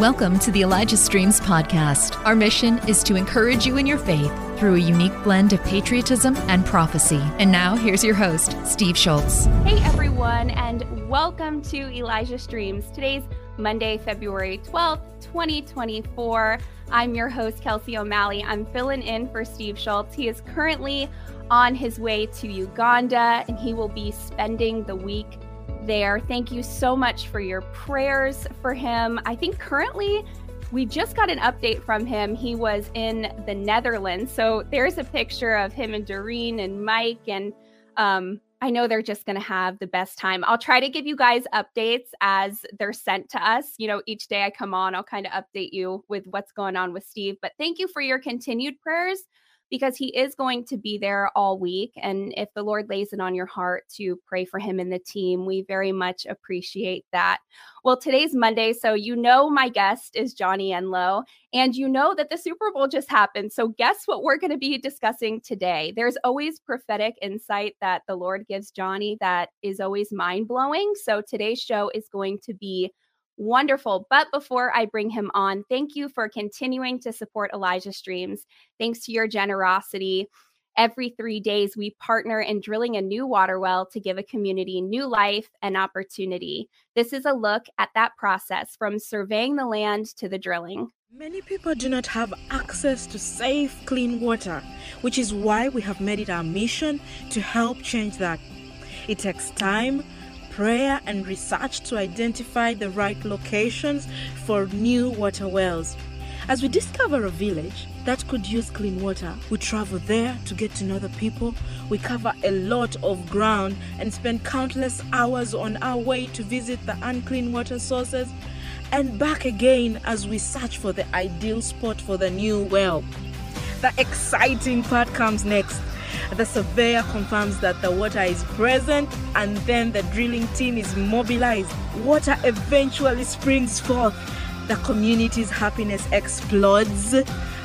Welcome to the Elijah Streams podcast. Our mission is to encourage you in your faith through a unique blend of patriotism and prophecy. And now, here's your host, Steve Schultz. Hey, everyone, and welcome to Elijah Streams. Today's Monday, February 12th, 2024. I'm your host, Kelsey O'Malley. I'm filling in for Steve Schultz. He is currently on his way to Uganda, and he will be spending the week there. Thank you so much for your prayers for him. I think currently we just got an update from him. He was in the Netherlands. So there's a picture of him and Doreen and Mike. And um, I know they're just going to have the best time. I'll try to give you guys updates as they're sent to us. You know, each day I come on, I'll kind of update you with what's going on with Steve. But thank you for your continued prayers because he is going to be there all week. And if the Lord lays it on your heart to pray for him and the team, we very much appreciate that. Well, today's Monday, so you know my guest is Johnny Enlow, and you know that the Super Bowl just happened. So, guess what we're going to be discussing today? There's always prophetic insight that the Lord gives Johnny that is always mind blowing. So, today's show is going to be Wonderful. But before I bring him on, thank you for continuing to support Elijah Streams. Thanks to your generosity. Every three days, we partner in drilling a new water well to give a community new life and opportunity. This is a look at that process from surveying the land to the drilling. Many people do not have access to safe, clean water, which is why we have made it our mission to help change that. It takes time prayer and research to identify the right locations for new water wells. As we discover a village that could use clean water, we travel there to get to know the people. We cover a lot of ground and spend countless hours on our way to visit the unclean water sources and back again as we search for the ideal spot for the new well. The exciting part comes next the surveyor confirms that the water is present and then the drilling team is mobilized. Water eventually springs forth. The community's happiness explodes.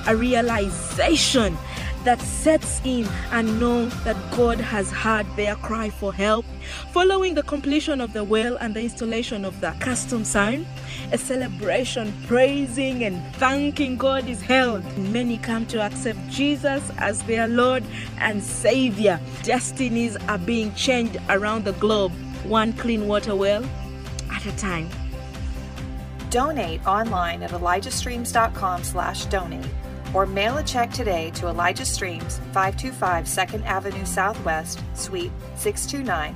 A realization that sets in and know that God has heard their cry for help. Following the completion of the well and the installation of the custom sign, a celebration praising and thanking God is held. Many come to accept Jesus as their Lord and Savior. Destinies are being changed around the globe, one clean water well at a time. Donate online at elijahstreams.com slash donate or mail a check today to Elijah Streams, 525 2nd Avenue Southwest, Suite 629,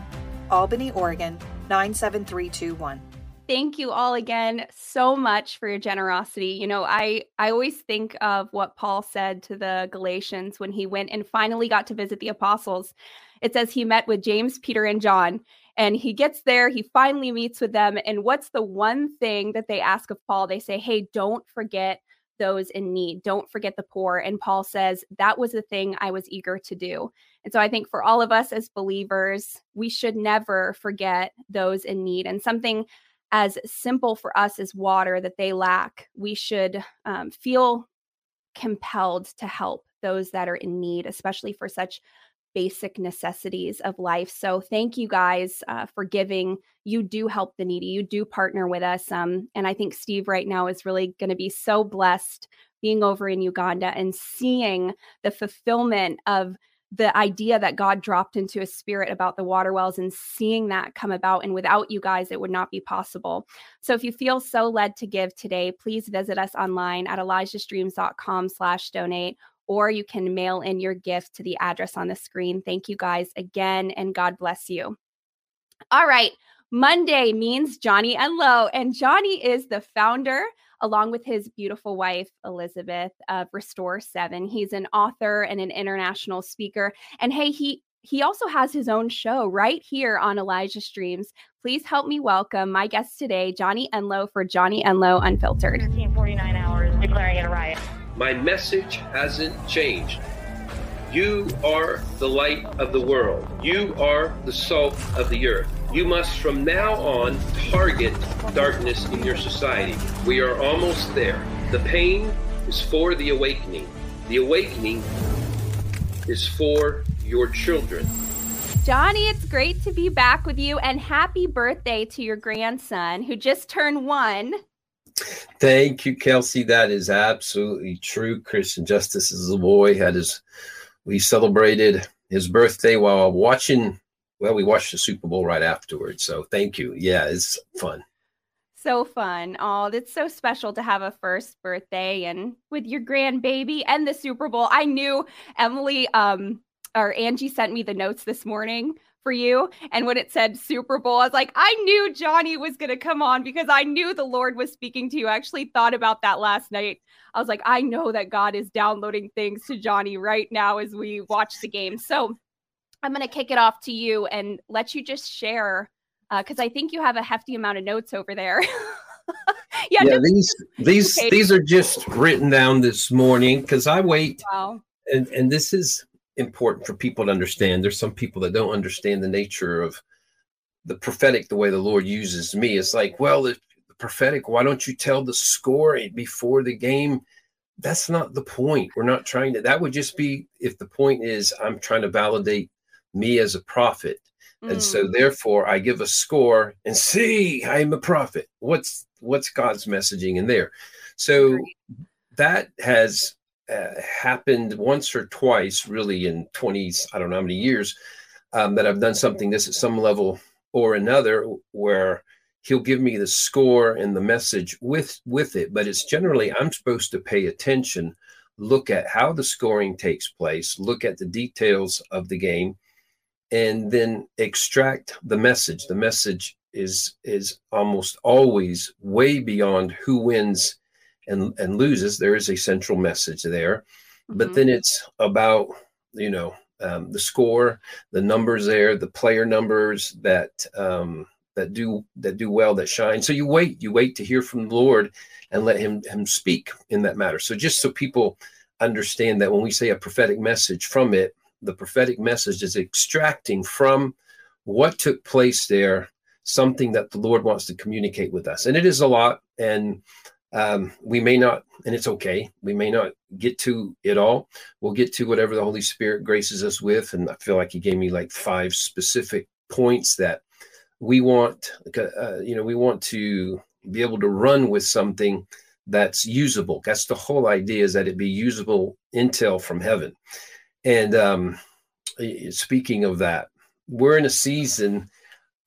Albany, Oregon 97321 thank you all again so much for your generosity. You know, I I always think of what Paul said to the Galatians when he went and finally got to visit the apostles. It says he met with James, Peter, and John, and he gets there, he finally meets with them, and what's the one thing that they ask of Paul? They say, "Hey, don't forget those in need. Don't forget the poor. And Paul says, that was the thing I was eager to do. And so I think for all of us as believers, we should never forget those in need. And something as simple for us as water that they lack, we should um, feel compelled to help those that are in need, especially for such basic necessities of life. So thank you guys uh, for giving. You do help the needy. You do partner with us. Um, and I think Steve right now is really going to be so blessed being over in Uganda and seeing the fulfillment of the idea that God dropped into a spirit about the water wells and seeing that come about. And without you guys, it would not be possible. So if you feel so led to give today, please visit us online at elijahstreams.com slash donate or you can mail in your gift to the address on the screen. Thank you guys again, and God bless you. All right. Monday means Johnny Enlow, and Johnny is the founder, along with his beautiful wife, Elizabeth, of Restore Seven. He's an author and an international speaker. And hey, he he also has his own show right here on Elijah Streams. Please help me welcome my guest today, Johnny Enlow for Johnny Enlow Unfiltered. 49 hours declaring it a riot. My message hasn't changed. You are the light of the world. You are the salt of the earth. You must from now on target darkness in your society. We are almost there. The pain is for the awakening. The awakening is for your children. Johnny, it's great to be back with you and happy birthday to your grandson who just turned one. Thank you, Kelsey. That is absolutely true. Christian Justice is a boy. Had his we celebrated his birthday while watching. Well, we watched the Super Bowl right afterwards. So thank you. Yeah, it's fun. So fun. Oh, it's so special to have a first birthday and with your grandbaby and the Super Bowl. I knew Emily um or Angie sent me the notes this morning for you. And when it said Super Bowl, I was like, I knew Johnny was going to come on because I knew the Lord was speaking to you. I actually thought about that last night. I was like, I know that God is downloading things to Johnny right now as we watch the game. So I'm going to kick it off to you and let you just share because uh, I think you have a hefty amount of notes over there. yeah, yeah these these these are just written down this morning because I wait. Wow. And and this is important for people to understand. There's some people that don't understand the nature of the prophetic the way the Lord uses me. It's like, well, the, the prophetic, why don't you tell the score before the game? That's not the point. We're not trying to, that would just be if the point is I'm trying to validate me as a prophet. Mm. And so mm. therefore I give a score and see I'm a prophet. What's what's God's messaging in there? So that has uh, happened once or twice, really, in 20s, I don't know how many years, um, that I've done something this at some level or another where he'll give me the score and the message with with it. But it's generally i'm supposed to pay attention look at how the scoring takes place look at the details of the game and then extract the message. The message is is almost always way beyond who wins and and loses there is a central message there. Mm-hmm. but then it's about you know um, the score the numbers there the player numbers that um, that do that do well that shine. So you wait you wait to hear from the lord and let him him speak in that matter. So just so people understand that when we say a prophetic message from it the prophetic message is extracting from what took place there something that the lord wants to communicate with us. And it is a lot and um, we may not, and it's okay. We may not get to it all. We'll get to whatever the Holy Spirit graces us with. And I feel like He gave me like five specific points that we want. Uh, you know, we want to be able to run with something that's usable. That's the whole idea: is that it be usable intel from heaven. And um, speaking of that, we're in a season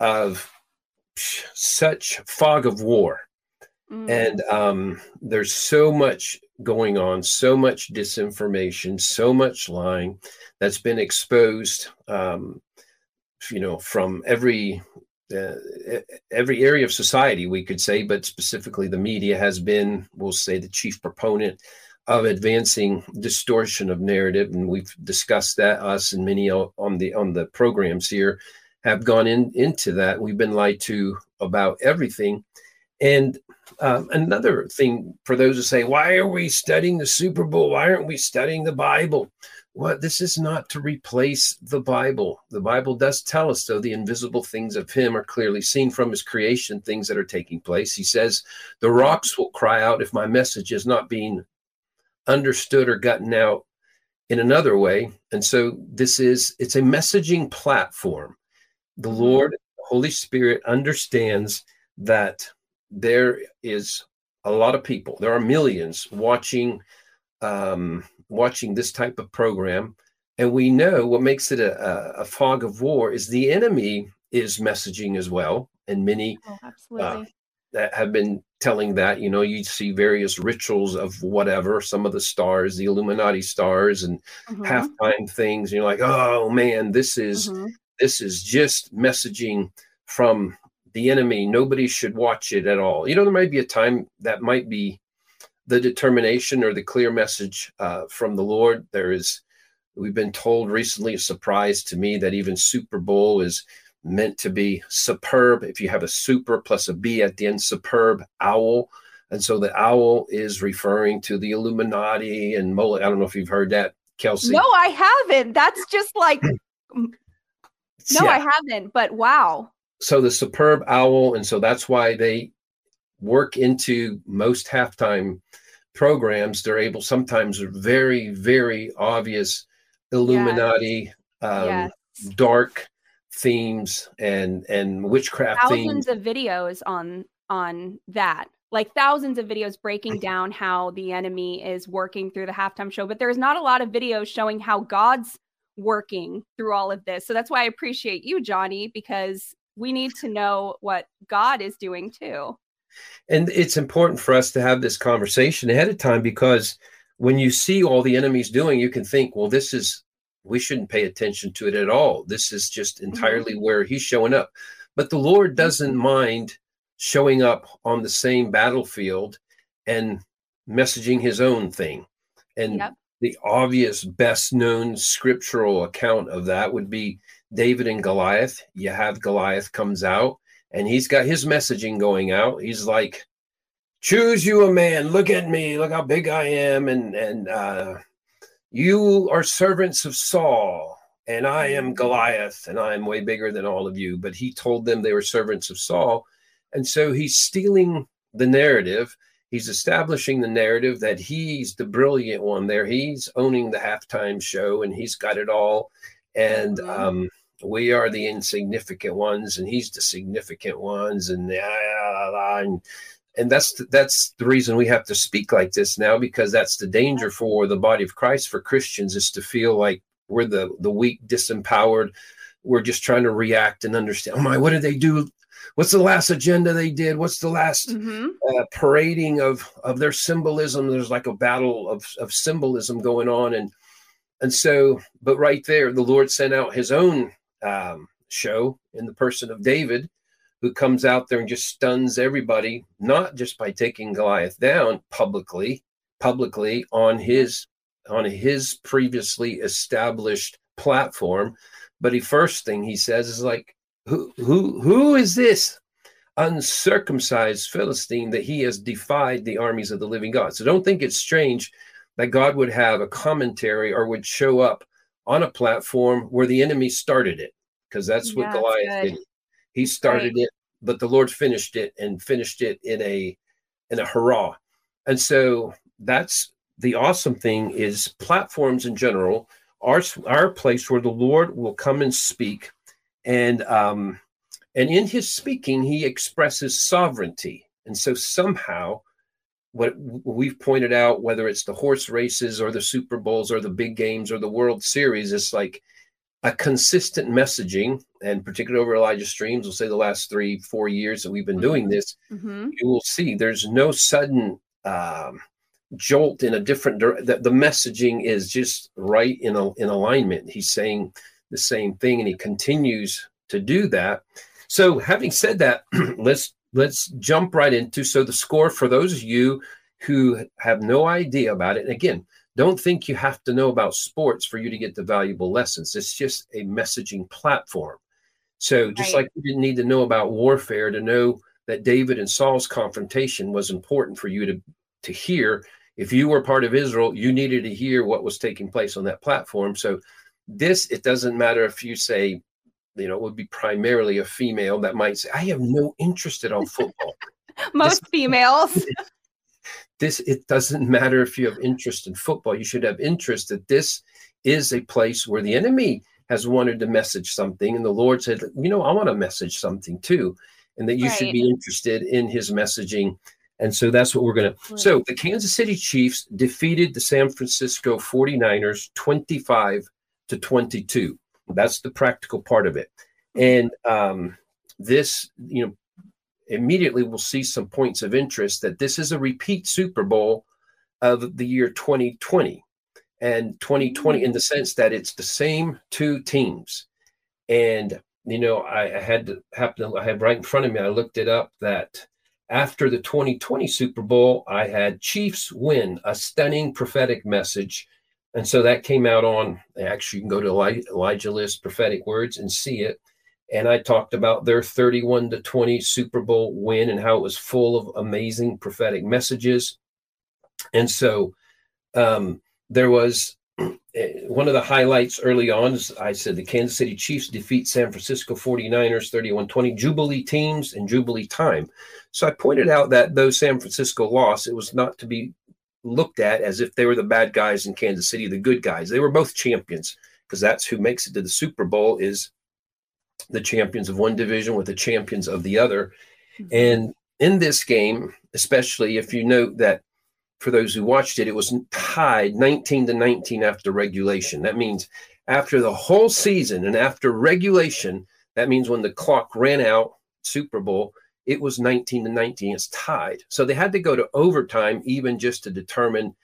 of such fog of war Mm. And um, there's so much going on, so much disinformation, so much lying that's been exposed, um, you know, from every uh, every area of society, we could say, but specifically the media has been, we'll say, the chief proponent of advancing distortion of narrative, and we've discussed that. Us and many on the on the programs here have gone in into that. We've been lied to about everything, and um, another thing for those who say, why are we studying the Super Bowl? Why aren't we studying the Bible? Well, this is not to replace the Bible. The Bible does tell us, though, the invisible things of Him are clearly seen from His creation, things that are taking place. He says, The rocks will cry out if my message is not being understood or gotten out in another way. And so this is, it's a messaging platform. The mm-hmm. Lord, the Holy Spirit understands that there is a lot of people. There are millions watching um, watching this type of program, and we know what makes it a, a, fog of war is the enemy is messaging as well, and many oh, uh, that have been telling that. You know, you see various rituals of whatever, some of the stars, the Illuminati stars, and mm-hmm. halftime things. And you're like, oh man, this is mm-hmm. this is just messaging from the enemy nobody should watch it at all. You know there might be a time that might be the determination or the clear message uh, from the lord. There is we've been told recently a surprise to me that even super bowl is meant to be superb. If you have a super plus a b at the end superb owl. And so the owl is referring to the illuminati and Molech. i don't know if you've heard that kelsey. No i haven't. That's just like no yeah. i haven't but wow so the superb owl, and so that's why they work into most halftime programs. They're able sometimes very, very obvious Illuminati, yes. Um, yes. dark themes and and witchcraft thousands themes. of videos on on that like thousands of videos breaking down how the enemy is working through the halftime show, but there's not a lot of videos showing how God's working through all of this. So that's why I appreciate you, Johnny, because we need to know what God is doing too. And it's important for us to have this conversation ahead of time because when you see all the enemies doing, you can think, well, this is, we shouldn't pay attention to it at all. This is just mm-hmm. entirely mm-hmm. where he's showing up. But the Lord doesn't mind showing up on the same battlefield and messaging his own thing. And yep. the obvious, best known scriptural account of that would be David and Goliath. You have Goliath comes out and he's got his messaging going out. He's like, choose you a man. Look at me. Look how big I am. And, and, uh, you are servants of Saul and I am Goliath and I am way bigger than all of you. But he told them they were servants of Saul. And so he's stealing the narrative. He's establishing the narrative that he's the brilliant one there. He's owning the halftime show and he's got it all. And, mm-hmm. um, we are the insignificant ones and he's the significant ones and and, and that's that's the reason we have to speak like this now because that's the danger for the body of Christ for Christians is to feel like we're the the weak disempowered. We're just trying to react and understand oh my what did they do? What's the last agenda they did? What's the last mm-hmm. uh, parading of of their symbolism? There's like a battle of of symbolism going on and and so but right there the lord sent out his own um, show in the person of David, who comes out there and just stuns everybody, not just by taking Goliath down publicly, publicly on his on his previously established platform, but he first thing he says is like, who who who is this uncircumcised Philistine that he has defied the armies of the living God? So don't think it's strange that God would have a commentary or would show up on a platform where the enemy started it, because that's what yeah, Goliath did. He started right. it, but the Lord finished it and finished it in a in a hurrah. And so that's the awesome thing is platforms in general are our place where the Lord will come and speak, and um, and in His speaking He expresses sovereignty, and so somehow what we've pointed out, whether it's the horse races or the Super Bowls or the big games or the World Series, it's like a consistent messaging, and particularly over Elijah Streams, we'll say the last three, four years that we've been doing mm-hmm. this, mm-hmm. you will see there's no sudden um, jolt in a different direction. The, the messaging is just right in a, in alignment. He's saying the same thing, and he continues to do that. So, having said that, let's let's jump right into so the score for those of you who have no idea about it. And again, don't think you have to know about sports for you to get the valuable lessons. It's just a messaging platform. So just right. like you didn't need to know about warfare to know that David and Saul's confrontation was important for you to to hear. If you were part of Israel, you needed to hear what was taking place on that platform. So this, it doesn't matter if you say you know, it would be primarily a female that might say, I have no interest at all football. Most this, females. this it doesn't matter if you have interest in football. You should have interest that this is a place where the enemy has wanted to message something, and the Lord said, you know, I want to message something too, and that you right. should be interested in his messaging. And so that's what we're going to. Right. So the Kansas City Chiefs defeated the San Francisco 49ers 25 to 22. That's the practical part of it. And um, this, you know, immediately we'll see some points of interest that this is a repeat Super Bowl of the year 2020 and 2020 in the sense that it's the same two teams. And you know, I, I had to happen. I have right in front of me. I looked it up that after the 2020 Super Bowl, I had Chiefs win a stunning prophetic message and so that came out on, actually, you can go to Elijah List prophetic words and see it. And I talked about their 31 to 20 Super Bowl win and how it was full of amazing prophetic messages. And so um, there was eh, one of the highlights early on is I said the Kansas City Chiefs defeat San Francisco 49ers 31 20, Jubilee teams and Jubilee time. So I pointed out that though San Francisco lost, it was not to be looked at as if they were the bad guys in Kansas City, the good guys. They were both champions because that's who makes it to the Super Bowl is the champions of one division with the champions of the other. Mm-hmm. And in this game, especially if you note that for those who watched it, it was tied 19 to 19 after regulation. That means after the whole season and after regulation, that means when the clock ran out, Super Bowl, it was 19 to 19. It's tied. So they had to go to overtime, even just to determine,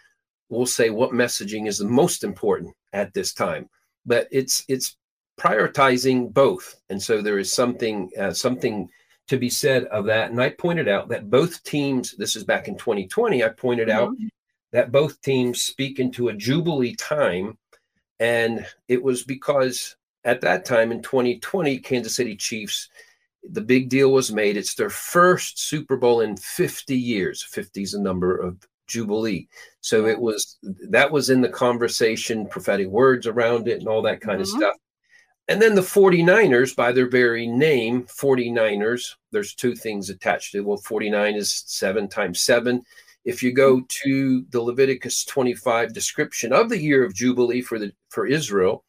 we'll say, what messaging is the most important at this time. But it's it's prioritizing both, and so there is something uh, something to be said of that. And I pointed out that both teams, this is back in 2020, I pointed mm-hmm. out that both teams speak into a Jubilee time. And it was because at that time in 2020, Kansas City Chiefs, the big deal was made. It's their first Super Bowl in 50 years. 50 is a number of Jubilee. So it was that was in the conversation, prophetic words around it and all that kind mm-hmm. of stuff. And then the 49ers, by their very name, 49ers, there's two things attached to it. Well, 49 is seven times seven. If you go to the Leviticus 25 description of the year of Jubilee for the for Israel,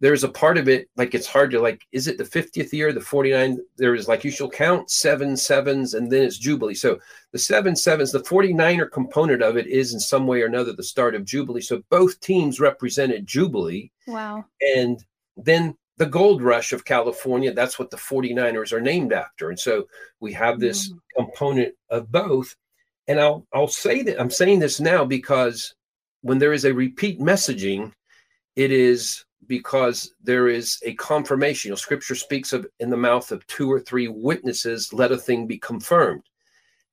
there's a part of it like it's hard to like, is it the 50th year, the 49? There is like you shall count seven sevens and then it's Jubilee. So the seven sevens, the 49er component of it is in some way or another the start of Jubilee. So both teams represented Jubilee. Wow. And then the gold rush of California. That's what the 49ers are named after. And so we have this mm. component of both. And I'll I'll say that I'm saying this now because when there is a repeat messaging, it is because there is a confirmation. You know, scripture speaks of in the mouth of two or three witnesses, let a thing be confirmed.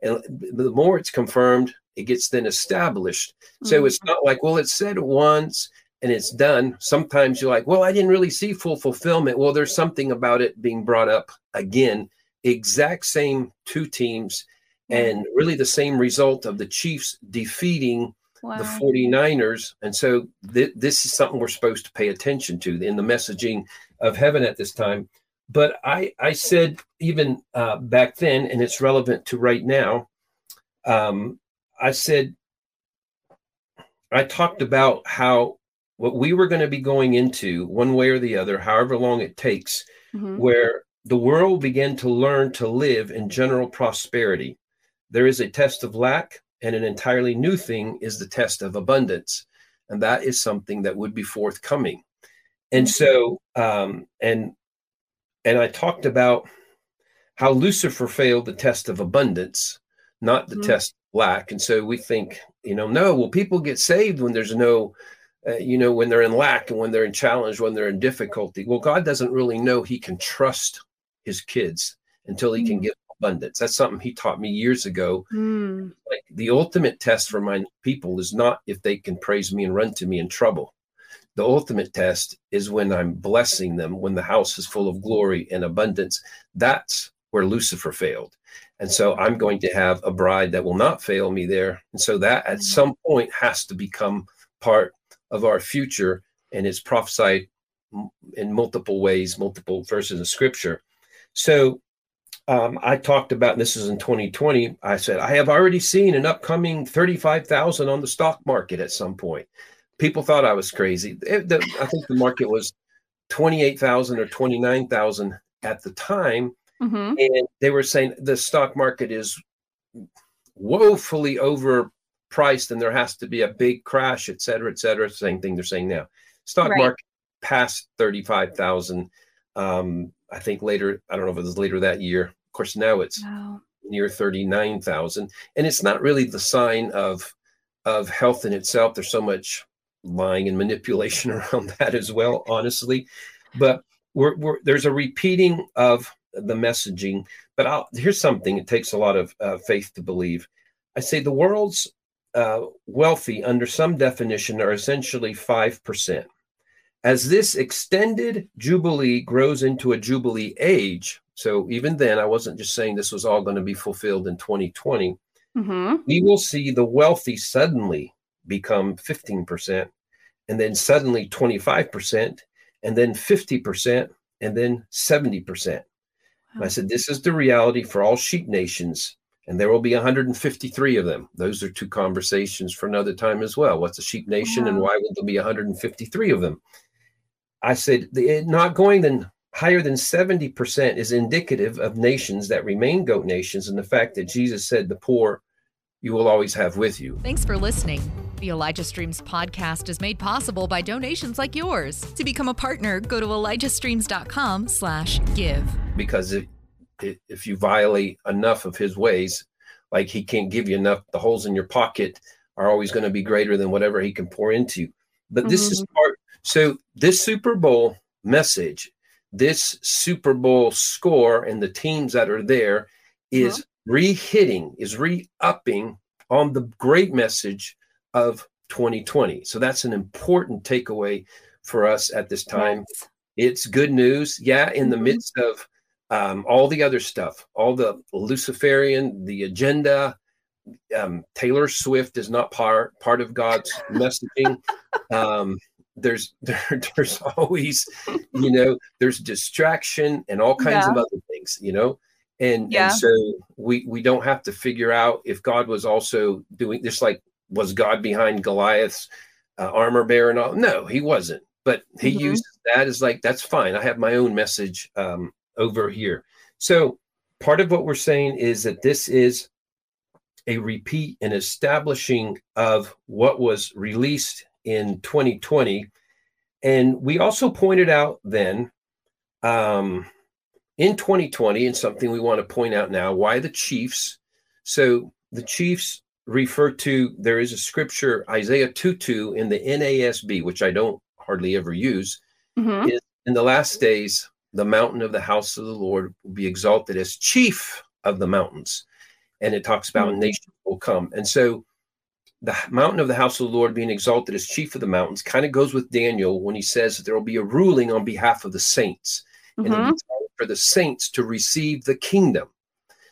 And the more it's confirmed, it gets then established. So mm-hmm. it's not like, well, it's said once and it's done, sometimes you're like, well, I didn't really see full fulfillment. Well, there's something about it being brought up again, exact same two teams, and really the same result of the Chiefs defeating wow. the 49ers. And so th- this is something we're supposed to pay attention to in the messaging of heaven at this time. But I, I said even uh, back then, and it's relevant to right now, um, I said, I talked about how what we were going to be going into one way or the other, however long it takes, mm-hmm. where the world began to learn to live in general prosperity. There is a test of lack, and an entirely new thing is the test of abundance. And that is something that would be forthcoming. And mm-hmm. so, um, and and I talked about how Lucifer failed the test of abundance, not the mm-hmm. test of lack. And so we think, you know, no, well, people get saved when there's no uh, you know, when they're in lack and when they're in challenge, when they're in difficulty. Well, God doesn't really know He can trust His kids until He mm. can give abundance. That's something He taught me years ago. Mm. Like the ultimate test for my people is not if they can praise me and run to me in trouble. The ultimate test is when I'm blessing them, when the house is full of glory and abundance. That's where Lucifer failed. And so I'm going to have a bride that will not fail me there. And so that at mm. some point has to become part of our future, and it's prophesied in multiple ways, multiple verses of scripture. So um, I talked about this is in 2020. I said I have already seen an upcoming 35,000 on the stock market at some point. People thought I was crazy. It, the, I think the market was 28,000 or 29,000 at the time, mm-hmm. and they were saying the stock market is woefully overpriced and there has to be a big crash, et cetera, et cetera. Same thing they're saying now. Stock right. market past 35,000. Um, I think later, I don't know if it was later that year. Of course, now it's wow. near 39,000. And it's not really the sign of, of health in itself. There's so much lying and manipulation around that as well, honestly. But we're, we're, there's a repeating of the messaging. But I'll, here's something it takes a lot of uh, faith to believe. I say the world's uh, wealthy, under some definition, are essentially 5%. As this extended Jubilee grows into a Jubilee age, so even then, I wasn't just saying this was all going to be fulfilled in 2020, mm-hmm. we will see the wealthy suddenly become 15%, and then suddenly 25%, and then 50%, and then 70%. Wow. And I said, This is the reality for all sheep nations and there will be 153 of them. Those are two conversations for another time as well. What's a sheep nation, wow. and why will there be 153 of them? I said, not going then higher than 70% is indicative of nations that remain goat nations and the fact that Jesus said the poor you will always have with you. Thanks for listening. The Elijah Streams podcast is made possible by donations like yours. To become a partner, go to elijahstreams.com slash give. Because if, if you violate enough of his ways, like he can't give you enough, the holes in your pocket are always going to be greater than whatever he can pour into you. But mm-hmm. this is mm-hmm. part. So this Super Bowl message, this Super Bowl score, and the teams that are there is mm-hmm. re-hitting, is re-upping on the great message of 2020. So that's an important takeaway for us at this time. Yes. It's good news. Yeah, in the mm-hmm. midst of um, all the other stuff, all the Luciferian, the agenda, um, Taylor Swift is not part part of God's messaging. Um, there's there, there's always, you know, there's distraction and all kinds yeah. of other things, you know, and yeah. and so we we don't have to figure out if God was also doing this. Like, was God behind Goliath's uh, armor bearer and all? No, he wasn't. But he mm-hmm. used that as like that's fine. I have my own message um, over here. So part of what we're saying is that this is a repeat and establishing of what was released in 2020. And we also pointed out then um, in 2020, and something we want to point out now, why the Chiefs. So the Chiefs refer to, there is a scripture, Isaiah 2 2 in the NASB, which I don't hardly ever use. Mm-hmm. in the last days, the mountain of the house of the Lord will be exalted as chief of the mountains and it talks about mm-hmm. nations will come. And so the mountain of the house of the Lord being exalted as chief of the mountains kind of goes with Daniel when he says that there will be a ruling on behalf of the saints. Mm-hmm. And for the saints to receive the kingdom.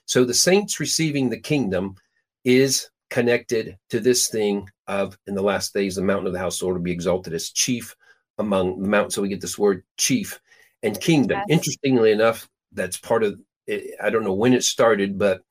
So the saints receiving the kingdom is connected to this thing of in the last days, the mountain of the house of the Lord will be exalted as chief among the mountains. So we get this word chief and kingdom. Yes. Interestingly enough, that's part of it. I don't know when it started, but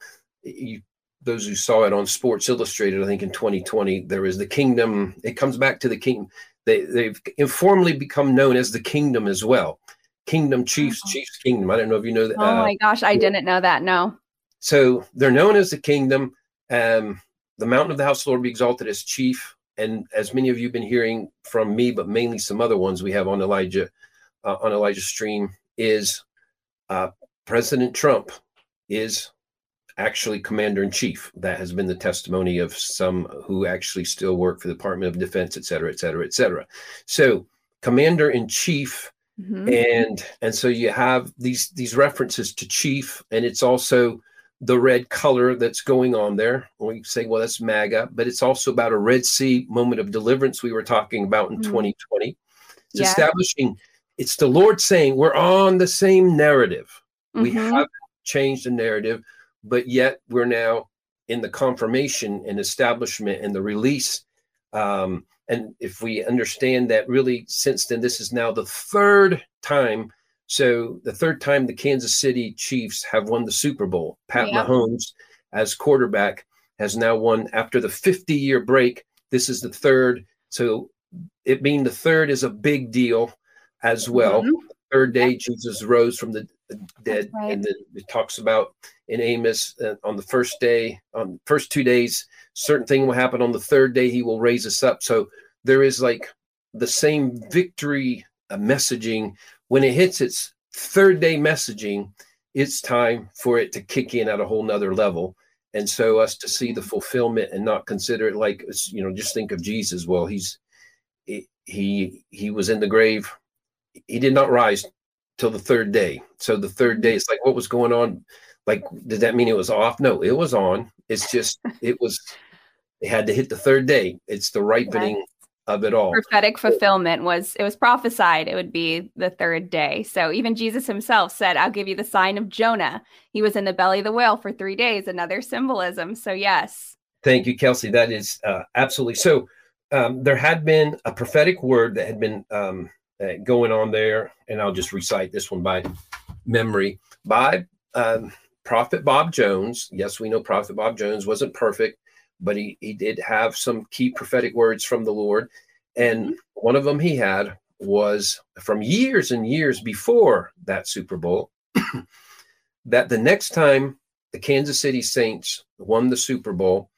you, those who saw it on Sports Illustrated, I think in 2020, there is the kingdom. It comes back to the kingdom. They, they've informally become known as the kingdom as well. Kingdom Chiefs, oh. Chiefs Kingdom. I don't know if you know that. Oh uh, my gosh, I didn't know that. No. So they're known as the kingdom. Um, the mountain of the house of the Lord be exalted as chief. And as many of you have been hearing from me, but mainly some other ones we have on Elijah, uh, on Elijah's stream, is uh, President Trump is actually commander in chief. That has been the testimony of some who actually still work for the Department of Defense, et cetera, et cetera, et cetera. So, commander in chief. Mm-hmm. And and so you have these these references to chief, and it's also the red color that's going on there. We say, well, that's MAGA, but it's also about a Red Sea moment of deliverance we were talking about in mm-hmm. 2020. It's yeah. establishing, it's the Lord saying we're on the same narrative. Mm-hmm. We haven't changed the narrative but yet we're now in the confirmation and establishment and the release. Um, and if we understand that really since then, this is now the third time. So the third time the Kansas City Chiefs have won the Super Bowl. Pat yeah. Mahomes, as quarterback, has now won after the 50 year break. This is the third. So it being the third is a big deal as well. Mm-hmm. Third day, Jesus rose from the dead, right. and then it talks about in Amos uh, on the first day, on the first two days, certain thing will happen. On the third day, He will raise us up. So there is like the same victory uh, messaging when it hits its third day messaging. It's time for it to kick in at a whole nother level. And so us to see the fulfillment and not consider it like you know, just think of Jesus. Well, he's he he was in the grave. He did not rise till the third day. So the third day, it's like what was going on. Like, did that mean it was off? No, it was on. It's just it was. It had to hit the third day. It's the ripening of it all. Prophetic fulfillment was it was prophesied it would be the third day. So even Jesus himself said, "I'll give you the sign of Jonah." He was in the belly of the whale for three days. Another symbolism. So yes. Thank you, Kelsey. That is uh, absolutely so. Um, there had been a prophetic word that had been um, uh, going on there, and I'll just recite this one by memory by um, Prophet Bob Jones. Yes, we know Prophet Bob Jones wasn't perfect, but he, he did have some key prophetic words from the Lord. And one of them he had was from years and years before that Super Bowl that the next time the Kansas City Saints won the Super Bowl,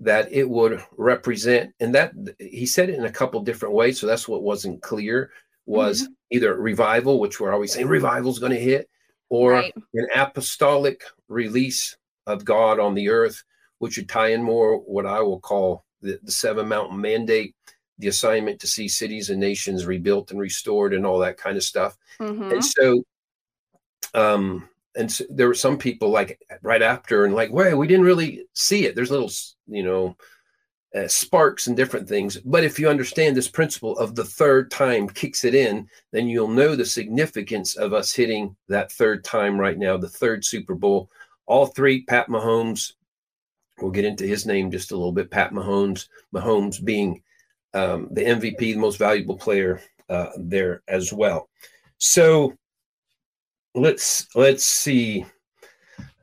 that it would represent, and that he said it in a couple different ways. So that's what wasn't clear was mm-hmm. either revival, which we're always saying revival's going to hit, or right. an apostolic release of God on the earth, which would tie in more what I will call the, the seven mountain mandate, the assignment to see cities and nations rebuilt and restored and all that kind of stuff. Mm-hmm. And so, um, and so there were some people like right after and like, wait, we didn't really see it. There's little, you know, uh, sparks and different things. But if you understand this principle of the third time kicks it in, then you'll know the significance of us hitting that third time right now, the third Super Bowl. All three, Pat Mahomes, we'll get into his name just a little bit. Pat Mahomes, Mahomes being um, the MVP, the most valuable player uh, there as well. So let's let's see.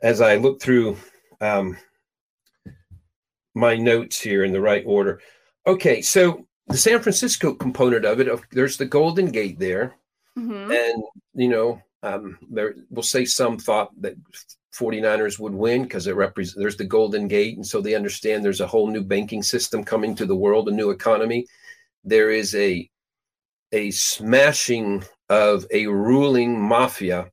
As I look through um, my notes here in the right order. Okay, so the San Francisco component of it, there's the Golden Gate there, mm-hmm. and you know, um, there we'll say some thought that 49ers would win because it represents there's the Golden Gate, and so they understand there's a whole new banking system coming to the world, a new economy. There is a a smashing of a ruling mafia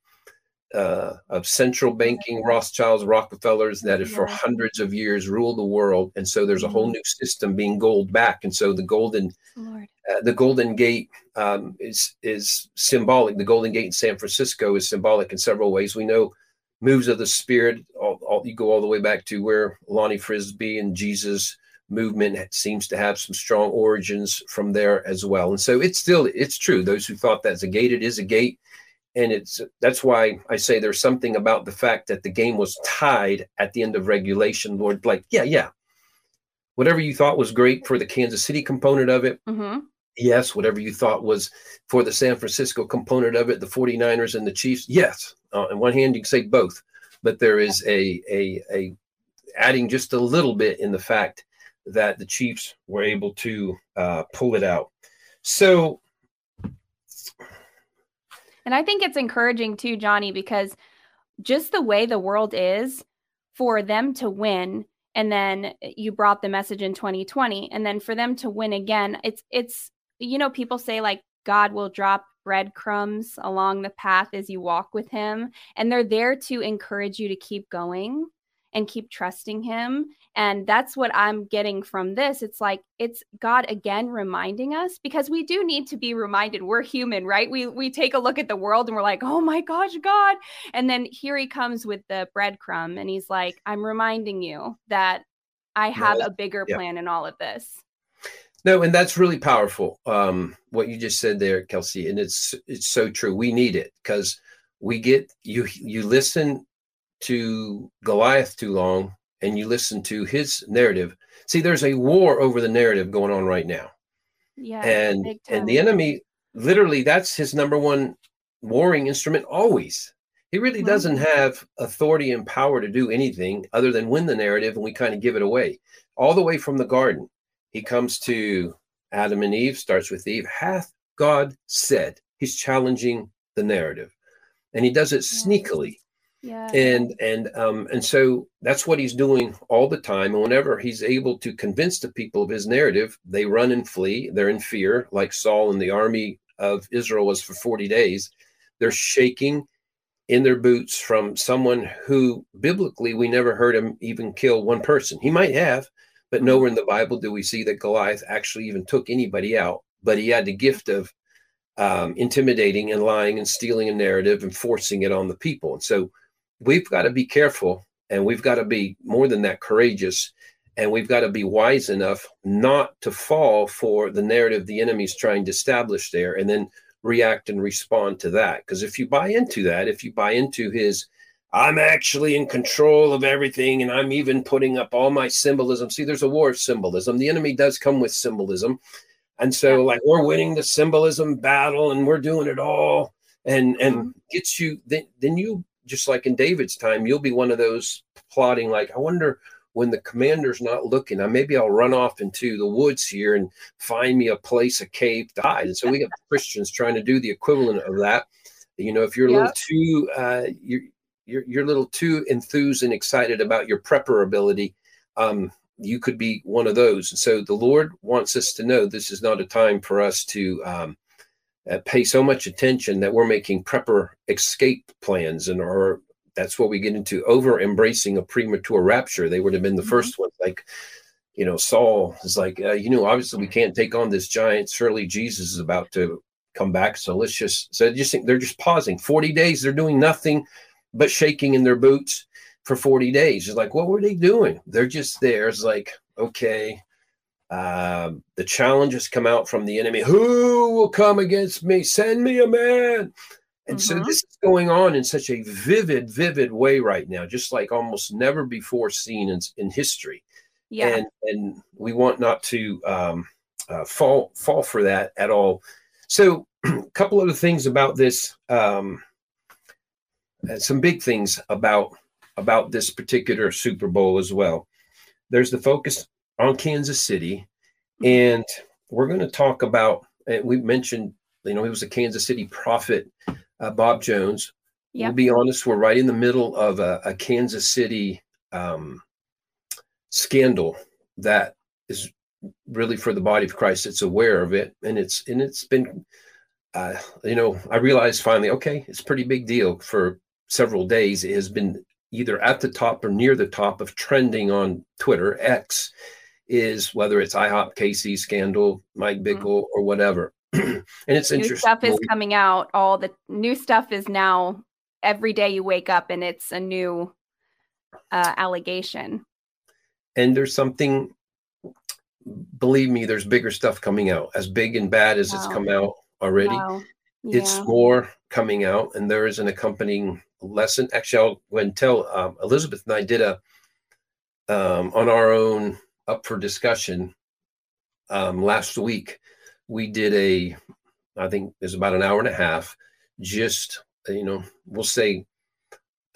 uh, of central banking, Rothschilds, Rockefellers that have for hundreds of years ruled the world, and so there's a whole mm-hmm. new system being gold back, and so the golden, uh, the Golden Gate um, is is symbolic. The Golden Gate in San Francisco is symbolic in several ways. We know moves of the Spirit. All, all, you go all the way back to where Lonnie Frisbee and Jesus movement seems to have some strong origins from there as well. And so it's still it's true. Those who thought that's a gate, it is a gate and it's that's why I say there's something about the fact that the game was tied at the end of regulation. Lord, like, yeah, yeah, whatever you thought was great for the Kansas City component of it, mm-hmm. yes. Whatever you thought was for the San Francisco component of it, the 49ers and the Chiefs, yes. Uh, on one hand, you can say both, but there is a a a adding just a little bit in the fact that the Chiefs were able to uh, pull it out. So and I think it's encouraging too, Johnny, because just the way the world is for them to win and then eh, you brought the message in 2020 and then for them to win again it's it's you know people say like god will drop breadcrumbs along the path as you walk with him and they're there to encourage you to keep going and keep trusting him and that's what I'm getting from this. It's like it's God again reminding us because we do need to be reminded we're human, right? We we take a look at the world and we're like, "Oh my gosh, God." And then here he comes with the breadcrumb and he's like, "I'm reminding you that I have no, a bigger yeah. plan in all of this." No, and that's really powerful. Um, what you just said there, Kelsey, and it's it's so true. We need it because we get you you listen to Goliath too long and you listen to his narrative, see, there's a war over the narrative going on right now. Yeah. And and the enemy literally that's his number one warring instrument always. He really mm-hmm. doesn't have authority and power to do anything other than win the narrative and we kind of give it away. All the way from the garden, he comes to Adam and Eve, starts with Eve, hath God said. He's challenging the narrative. And he does it sneakily yeah. And and um and so that's what he's doing all the time. And whenever he's able to convince the people of his narrative they run and flee. They're in fear like saul and the army of israel was for 40 days. They're shaking in their boots from someone who biblically we never heard him even kill one person. He might have but mm-hmm. nowhere in the bible do we see that goliath actually even took anybody out. But he had the gift of um, intimidating and lying and stealing a narrative and forcing it on the people. And so we've got to be careful and we've got to be more than that courageous and we've got to be wise enough not to fall for the narrative the enemy's trying to establish there and then react and respond to that. Because if you buy into that if you buy into his i'm actually in control of everything and i'm even putting up all my symbolism see there's a war of symbolism. The enemy does come with symbolism. And so like we're winning the symbolism battle and we're doing it all and and mm-hmm. gets you then then you just like in David's time, you'll be one of those plotting, like, I wonder when the commander's not looking, now maybe I'll run off into the woods here and find me a place, a cave to hide. And so we have Christians trying to do the equivalent of that. You know, if you're a yep. little too uh, you're, you're you're a little too enthused and excited about your prepper ability, um, you could be one of those. And so the Lord wants us to know this is not a time for us to um, uh, pay so much attention that we're making prepper escape plans and or that's what we get into over embracing a premature rapture. They would have been the mm-hmm. first ones, like, you know, Saul is like, uh, you know, obviously we can't take on this giant. Surely Jesus is about to come back. So let's just, so just think they're just pausing 40 days. They're doing nothing but shaking in their boots for 40 days. It's like, what were they doing? They're just there. It's like, okay, uh, the challenges come out from the enemy. Who will come against me? Send me a man. And mm-hmm. so this is going on in such a vivid, vivid way right now, just like almost never before seen in, in history. Yeah. And, and we want not to um, uh, fall fall for that at all. So a couple of the things about this, um, some big things about about this particular Super Bowl as well. There's the focus on Kansas City, and we're going to talk about. And we mentioned, you know, he was a Kansas City prophet uh, Bob Jones. Yep. We'll be honest, we're right in the middle of a, a Kansas City um, scandal that is really for the body of Christ. It's aware of it, and it's and it's been, uh, you know, I realized finally, okay, it's a pretty big deal. For several days, it has been either at the top or near the top of trending on Twitter X. Is whether it's IHOP KC scandal, Mike mm-hmm. Bickle, mm-hmm. or whatever. and it's new interesting. Stuff is coming out. All the new stuff is now every day you wake up and it's a new uh, allegation. And there's something. Believe me, there's bigger stuff coming out. As big and bad as wow. it's come out already, wow. yeah. it's more coming out, and there is an accompanying lesson. Actually, I'll go and tell um, Elizabeth and I did a um, on our own up for discussion um, last week we did a, I think it was about an hour and a half, just, you know, we'll say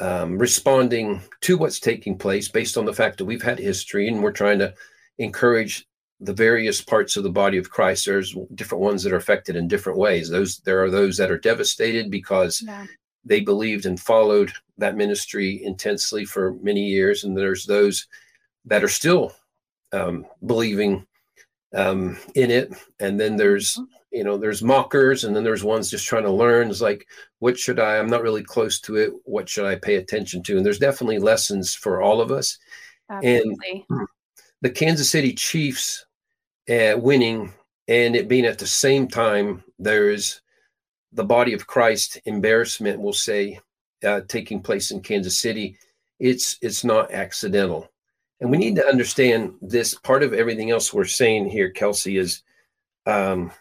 um, responding to what's taking place based on the fact that we've had history and we're trying to encourage the various parts of the body of Christ. There's different ones that are affected in different ways. Those there are those that are devastated because yeah. they believed and followed that ministry intensely for many years, and there's those that are still um, believing um, in it. And then there's, mm-hmm. you know, there's mockers, and then there's ones just trying to learn. It's like, what should I? I'm not really close to it. What should I pay attention to? And there's definitely lessons for all of us. Absolutely. And the Kansas City Chiefs uh, winning and it being at the same time, there's the body of Christ embarrassment, we'll say, uh, taking place in Kansas City. It's it's not accidental. And we need to understand this part of everything else we're saying here, Kelsey, is um,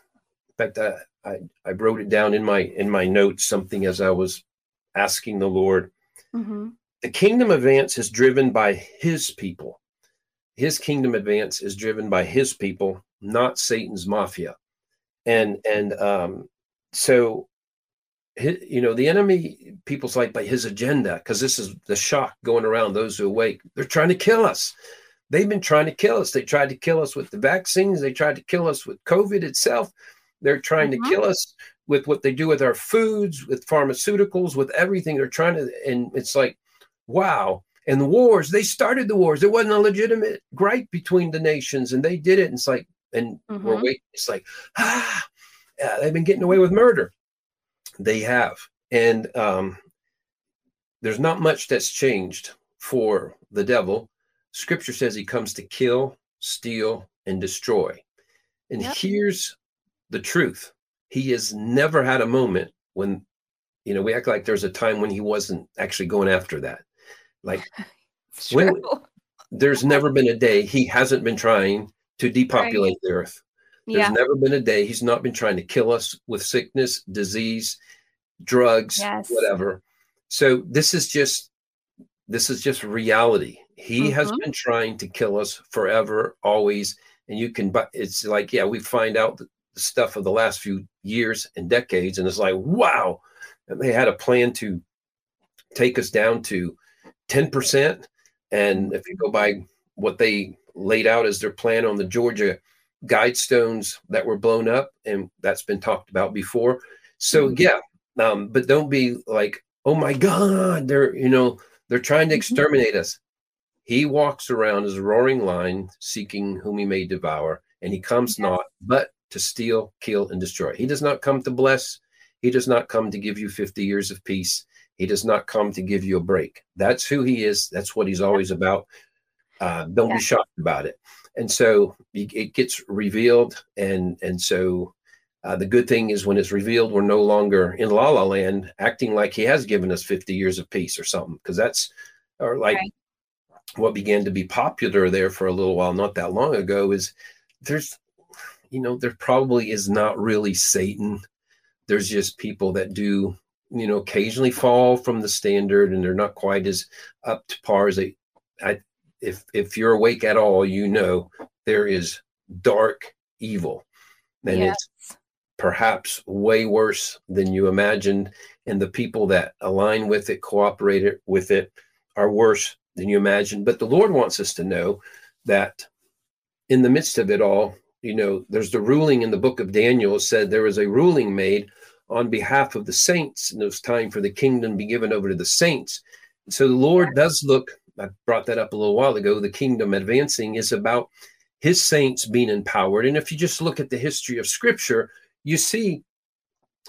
in fact, I, I, I wrote it down in my in my notes, something as I was asking the Lord. Mm-hmm. The kingdom advance is driven by his people. His kingdom advance is driven by his people, not Satan's mafia. And and um, so you know the enemy people's like by his agenda because this is the shock going around those who awake. They're trying to kill us. They've been trying to kill us. They tried to kill us with the vaccines. They tried to kill us with covid itself. They're trying mm-hmm. to kill us with what they do with our foods with pharmaceuticals with everything. They're trying to and it's like wow. And the wars they started the wars. There wasn't a legitimate gripe between the nations and they did it. And it's like and mm-hmm. we're waiting. It's like ah yeah, they've been getting away with murder they have. And um, there's not much that's changed for the devil. Scripture says he comes to kill, steal, and destroy. And yep. here's the truth he has never had a moment when, you know, we act like there's a time when he wasn't actually going after that. Like, when, there's never been a day he hasn't been trying to depopulate right. the earth. There's yeah. never been a day he's not been trying to kill us with sickness, disease, drugs, yes. whatever. So this is just this is just reality. He mm-hmm. has been trying to kill us forever, always. And you can, but it's like, yeah, we find out the stuff of the last few years and decades, and it's like, wow, and they had a plan to take us down to 10%. And if you go by what they laid out as their plan on the Georgia guidestones that were blown up, and that's been talked about before. So mm-hmm. yeah, um, but don't be like, oh my God, they're you know they're trying to mm-hmm. exterminate us. He walks around as a roaring lion, seeking whom he may devour, and he comes not but to steal, kill, and destroy. He does not come to bless. He does not come to give you 50 years of peace. He does not come to give you a break. That's who he is. That's what he's always about. Uh, don't yeah. be shocked about it. And so it gets revealed, and and so uh, the good thing is when it's revealed, we're no longer in La La Land acting like he has given us 50 years of peace or something, because that's or like right. what began to be popular there for a little while, not that long ago, is there's you know there probably is not really Satan. There's just people that do you know occasionally fall from the standard and they're not quite as up to par as they I if if you're awake at all, you know there is dark evil. And yes. it's perhaps way worse than you imagined. And the people that align with it, cooperate with it, are worse than you imagined. But the Lord wants us to know that in the midst of it all, you know, there's the ruling in the book of Daniel said there was a ruling made on behalf of the saints, and it was time for the kingdom to be given over to the saints. So the Lord does look I brought that up a little while ago. The kingdom advancing is about his saints being empowered. And if you just look at the history of scripture, you see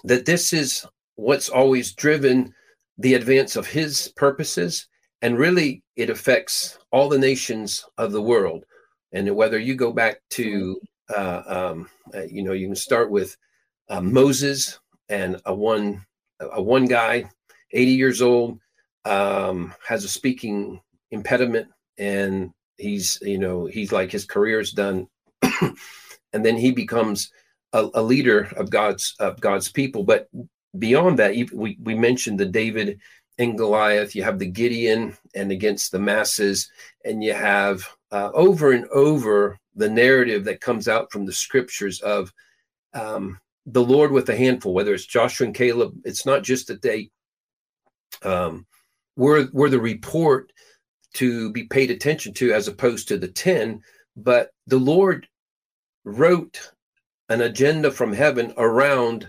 that this is what's always driven the advance of his purposes. And really, it affects all the nations of the world. And whether you go back to, uh, um, uh, you know, you can start with uh, Moses and a one, a one guy, 80 years old, um, has a speaking impediment and he's you know he's like his career's done. And then he becomes a, a, leader of god's of god's people. But beyond that we, we mentioned the david and goliath. You have the gideon and against the masses. And you have uh, over and over the narrative that comes out from the scriptures of um, the lord with a handful whether it's joshua and caleb it's not just that they um, were were the report to be paid attention to as opposed to the 10 but the lord wrote an agenda from heaven around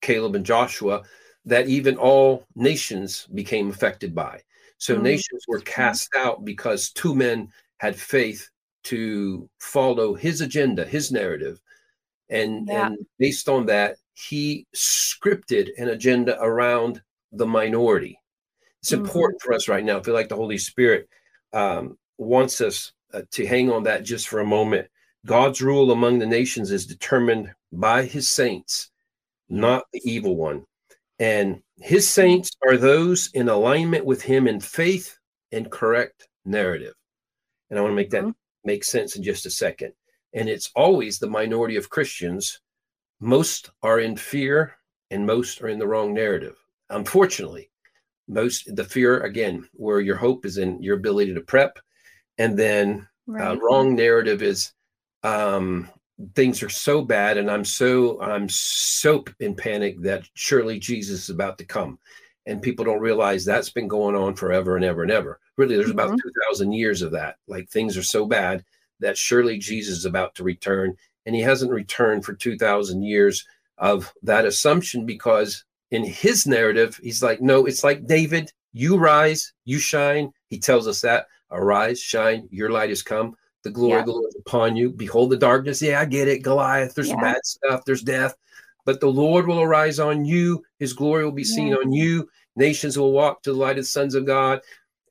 caleb and joshua that even all nations became affected by so mm-hmm. nations were cast out because two men had faith to follow his agenda his narrative and yeah. and based on that he scripted an agenda around the minority it's mm-hmm. important for us right now. I feel like the Holy Spirit um, wants us uh, to hang on that just for a moment. God's rule among the nations is determined by his saints, not the evil one. And his saints are those in alignment with him in faith and correct narrative. And I want to make that mm-hmm. make sense in just a second. And it's always the minority of Christians. Most are in fear and most are in the wrong narrative. Unfortunately, most the fear again where your hope is in your ability to prep. And then uh, right. uh, wrong narrative is um things are so bad and i'm so i'm so in panic that surely jesus is about to come. And people don't realize that's been going on forever and ever and ever. Really there's mm-hmm. about 2000 years of that. Like things are so bad that surely jesus is about to return. And he hasn't returned for 2000 years of that assumption because in his narrative, he's like, no, it's like David, you rise, you shine. He tells us that arise, shine, your light has come. The glory yeah. of the Lord is upon you. Behold the darkness. Yeah, I get it. Goliath, there's yeah. bad stuff, there's death. But the Lord will arise on you. His glory will be seen yeah. on you. Nations will walk to the light of the sons of God.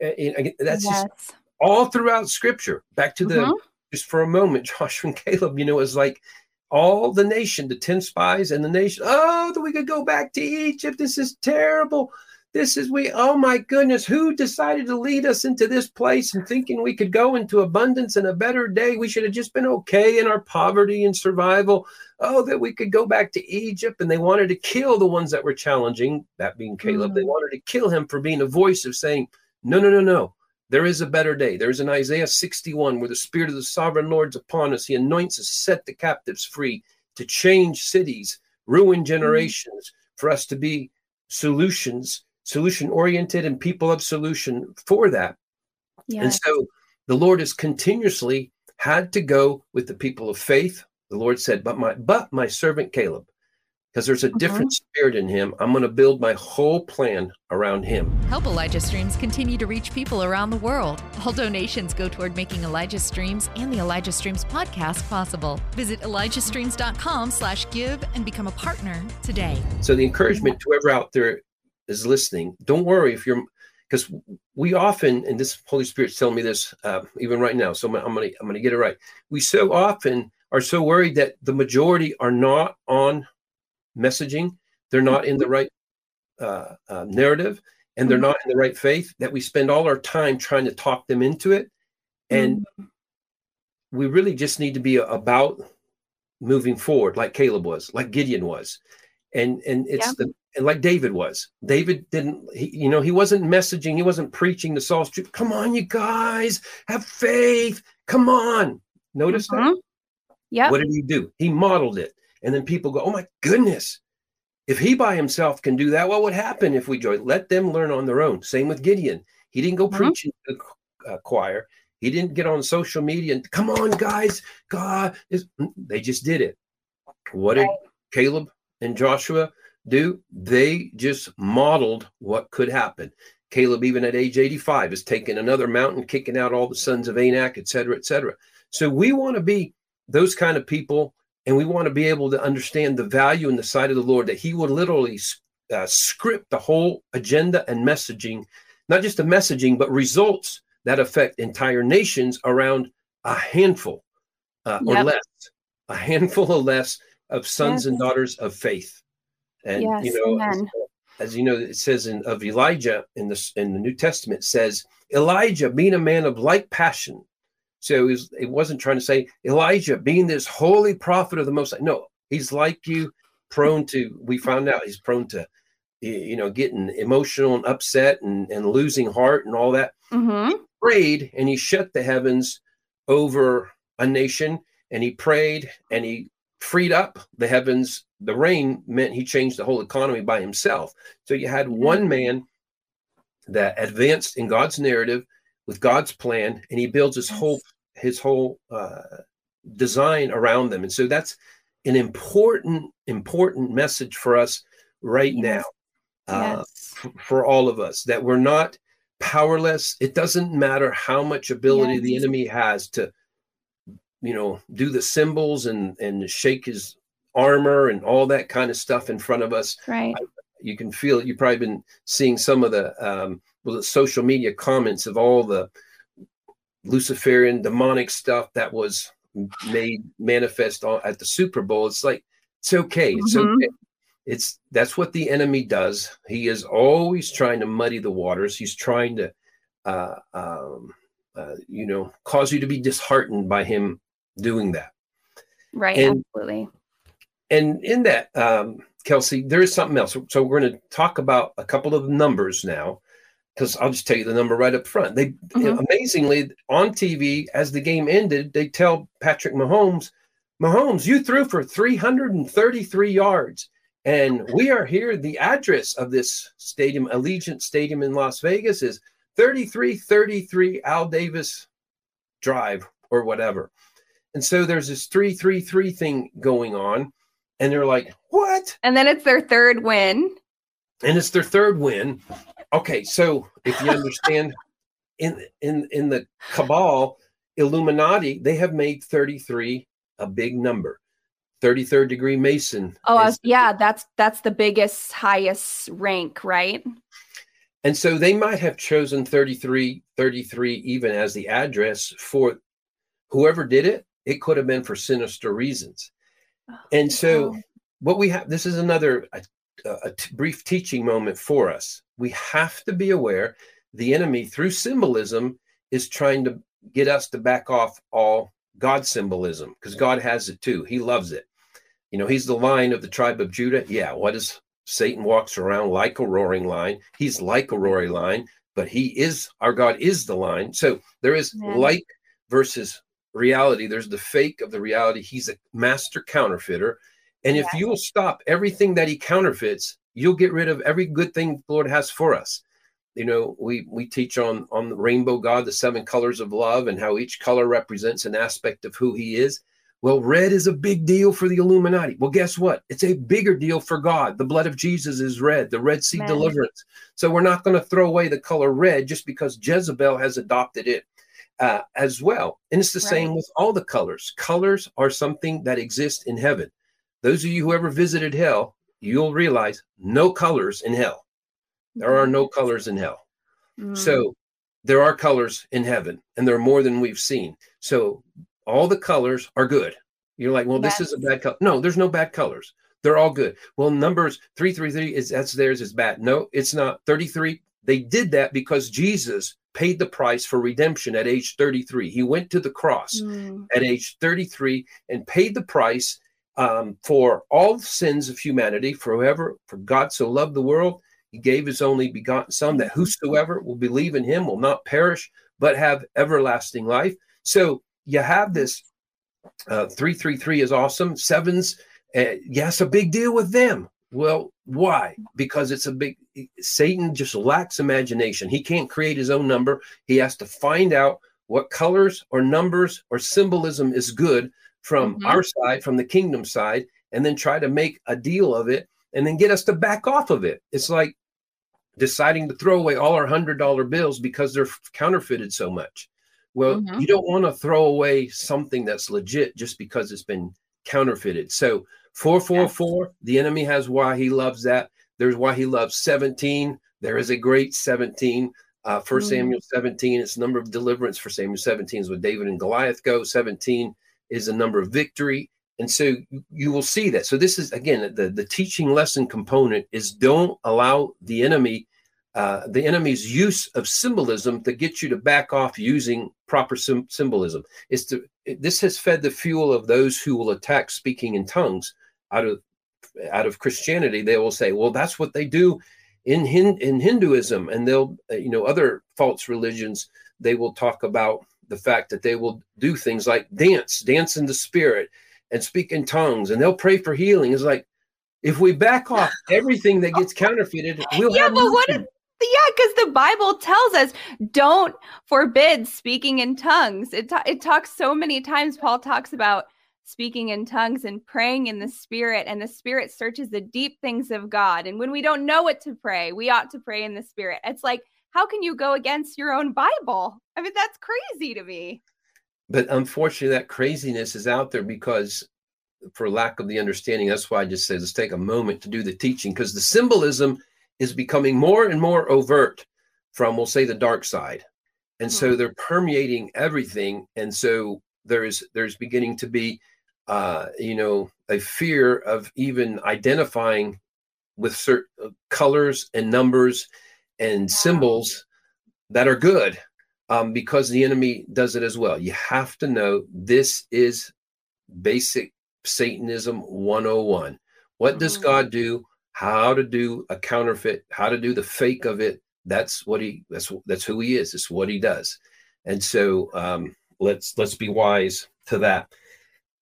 And that's yes. just all throughout scripture. Back to the, mm-hmm. just for a moment, Joshua and Caleb, you know, it's like all the nation, the 10 spies and the nation. Oh, that we could go back to Egypt. This is terrible. This is we, oh my goodness, who decided to lead us into this place and thinking we could go into abundance and a better day? We should have just been okay in our poverty and survival. Oh, that we could go back to Egypt. And they wanted to kill the ones that were challenging, that being Caleb. Mm-hmm. They wanted to kill him for being a voice of saying, no, no, no, no. There is a better day. There is an Isaiah 61 where the Spirit of the Sovereign Lord's upon us. He anoints us, set the captives free, to change cities, ruin generations, for us to be solutions, solution oriented, and people of solution for that. Yes. And so the Lord has continuously had to go with the people of faith. The Lord said, "But my but my servant Caleb, because there's a mm-hmm. different spirit in him. I'm going to build my whole plan around him. Help Elijah Streams continue to reach people around the world. All donations go toward making Elijah Streams and the Elijah Streams podcast possible. Visit ElijahStreams.com slash give and become a partner today. So the encouragement to whoever out there is listening, don't worry if you're because we often, and this Holy Spirit's telling me this uh, even right now, so I'm, I'm gonna I'm gonna get it right. We so often are so worried that the majority are not on messaging, they're not in the right uh, uh, narrative, and they're mm-hmm. not in the right faith, that we spend all our time trying to talk them into it. And mm-hmm. we really just need to be about moving forward, like Caleb was, like Gideon was. And and it's yeah. the and like David was. David didn't, he, you know, he wasn't messaging, he wasn't preaching the Saul's truth. Come on, you guys, have faith. Come on. Notice mm-hmm. that? Yeah. What did he do? He modeled it. And then people go, oh my goodness, if he by himself can do that, what would happen if we join? Let them learn on their own. Same with Gideon. He didn't go mm-hmm. preaching to the uh, choir. He didn't get on social media and come on, guys, God is. Mm, they just did it. What did Caleb and Joshua do? They just modeled what could happen. Caleb, even at age 85, is taking another mountain, kicking out all the sons of Anak, et cetera, et cetera. So we want to be those kind of people and we want to be able to understand the value in the sight of the Lord that He would literally uh, script the whole agenda and messaging, not just the messaging, but results that affect entire nations around a handful uh, yep. or less, a handful or less of sons yes. and daughters of faith. And yes, you know, as, as, you know, it says in of Elijah in the in the New Testament says Elijah, being a man of like passion, so it, was, it wasn't trying to say Elijah being this holy prophet of the Most High. No, he's like you, prone to. We found out he's prone to, you know, getting emotional and upset and, and losing heart and all that. Mm-hmm. He prayed and he shut the heavens over a nation, and he prayed and he freed up the heavens. The rain meant he changed the whole economy by himself. So you had one mm-hmm. man that advanced in God's narrative with God's plan, and he builds his whole his whole uh, design around them. And so that's an important important message for us right now, uh, yes. f- for all of us that we're not powerless. It doesn't matter how much ability yes. the enemy has to, you know, do the symbols and and shake his armor and all that kind of stuff in front of us. Right. I, you can feel it. You've probably been seeing some of the um, well, the social media comments of all the Luciferian demonic stuff that was made manifest at the Super Bowl. It's like it's okay. It's mm-hmm. okay. It's that's what the enemy does. He is always trying to muddy the waters. He's trying to, uh, um, uh, you know, cause you to be disheartened by him doing that. Right. And, absolutely. And in that, um, Kelsey, there is something else. So we're going to talk about a couple of numbers now because I'll just tell you the number right up front. They mm-hmm. amazingly on TV as the game ended, they tell Patrick Mahomes, Mahomes, you threw for 333 yards. And we are here. The address of this stadium, Allegiant Stadium in Las Vegas, is 3333 Al Davis Drive or whatever. And so there's this 333 thing going on. And they're like, what? And then it's their third win. And it's their third win. Okay, so if you understand in in in the cabal Illuminati, they have made 33 a big number. 33rd degree Mason. Oh, yeah, that's that's the biggest highest rank, right? And so they might have chosen 33 33 even as the address for whoever did it. It could have been for sinister reasons. Oh, and so what we have this is another a, t- brief teaching moment for us we have to be aware the enemy through symbolism is trying to get us to back off all God symbolism because God has it too. He loves it. You know, he's the lion of the tribe of Judah. Yeah, what is Satan walks around like a roaring lion. He's like a roaring lion, but he is our God is the lion. So there is yeah. like versus reality. There's the fake of the reality. He's a master counterfeiter. And if you will stop everything that he counterfeits, you'll get rid of every good thing the Lord has for us. you know we we teach on on the rainbow god the seven colors of love and how each color represents an aspect of who he is. Well red is a big deal for the illuminati. Well guess what? It's a bigger deal for god. The blood of jesus is red the red sea deliverance. So we're not going to throw away the color red just because jezebel has adopted it uh, as well. And it's the right. same with all the colors. Colors are something that exists in heaven those of you who ever visited hell you'll realize no colors in hell there are no colors in hell. Mm. So there are colors in heaven, and there are more than we've seen. So all the colors are good. You're like, well, yes. this is a bad color. No, there's no bad colors. They're all good. Well, numbers 333 is that's theirs is bad. No, it's not. 33, they did that because Jesus paid the price for redemption at age 33. He went to the cross mm. at age 33 and paid the price um, for all sins of humanity, for for God so loved the world he gave his only begotten Son, that whosoever will believe in him will not perish, but have everlasting life. So you have this uh, 333 is awesome. Sevens, uh, yes, a big deal with them. Well, why? Because it's a big, Satan just lacks imagination. He can't create his own number. He has to find out what colors or numbers or symbolism is good from mm-hmm. our side, from the kingdom side, and then try to make a deal of it and then get us to back off of it. It's like deciding to throw away all our hundred dollar bills because they're counterfeited so much. Well, mm-hmm. you don't want to throw away something that's legit just because it's been counterfeited. So 444, yes. the enemy has why he loves that. There's why he loves 17. There is a great 17. Uh, First mm-hmm. Samuel 17, it's number of deliverance for Samuel 17 is what David and Goliath go. 17 is a number of victory. And so you will see that. So this is again the the teaching lesson component is don't allow the enemy uh, the enemy's use of symbolism to get you to back off using proper sim- symbolism. Is to this has fed the fuel of those who will attack speaking in tongues out of out of Christianity. They will say, well, that's what they do in Hin- in Hinduism, and they'll uh, you know other false religions. They will talk about the fact that they will do things like dance, dance in the spirit and speak in tongues and they'll pray for healing. It's like if we back off everything that gets counterfeited, we'll yeah, but what? Is, yeah, because the Bible tells us don't forbid speaking in tongues. It it talks so many times. Paul talks about speaking in tongues and praying in the spirit and the spirit searches the deep things of god and when we don't know what to pray we ought to pray in the spirit it's like how can you go against your own bible? I mean that's crazy to me. But unfortunately that craziness is out there because for lack of the understanding that's why i just say let's take a moment to do the teaching because the symbolism is becoming more and more overt from we'll say the dark side. And mm-hmm. so they're permeating everything and so there's there's beginning to be uh you know a fear of even identifying with certain uh, colors and numbers and symbols that are good um, because the enemy does it as well. You have to know this is basic Satanism 101. What does mm-hmm. God do? How to do a counterfeit, how to do the fake of it. That's what he that's that's who he is. It's what he does. And so um, let's let's be wise to that.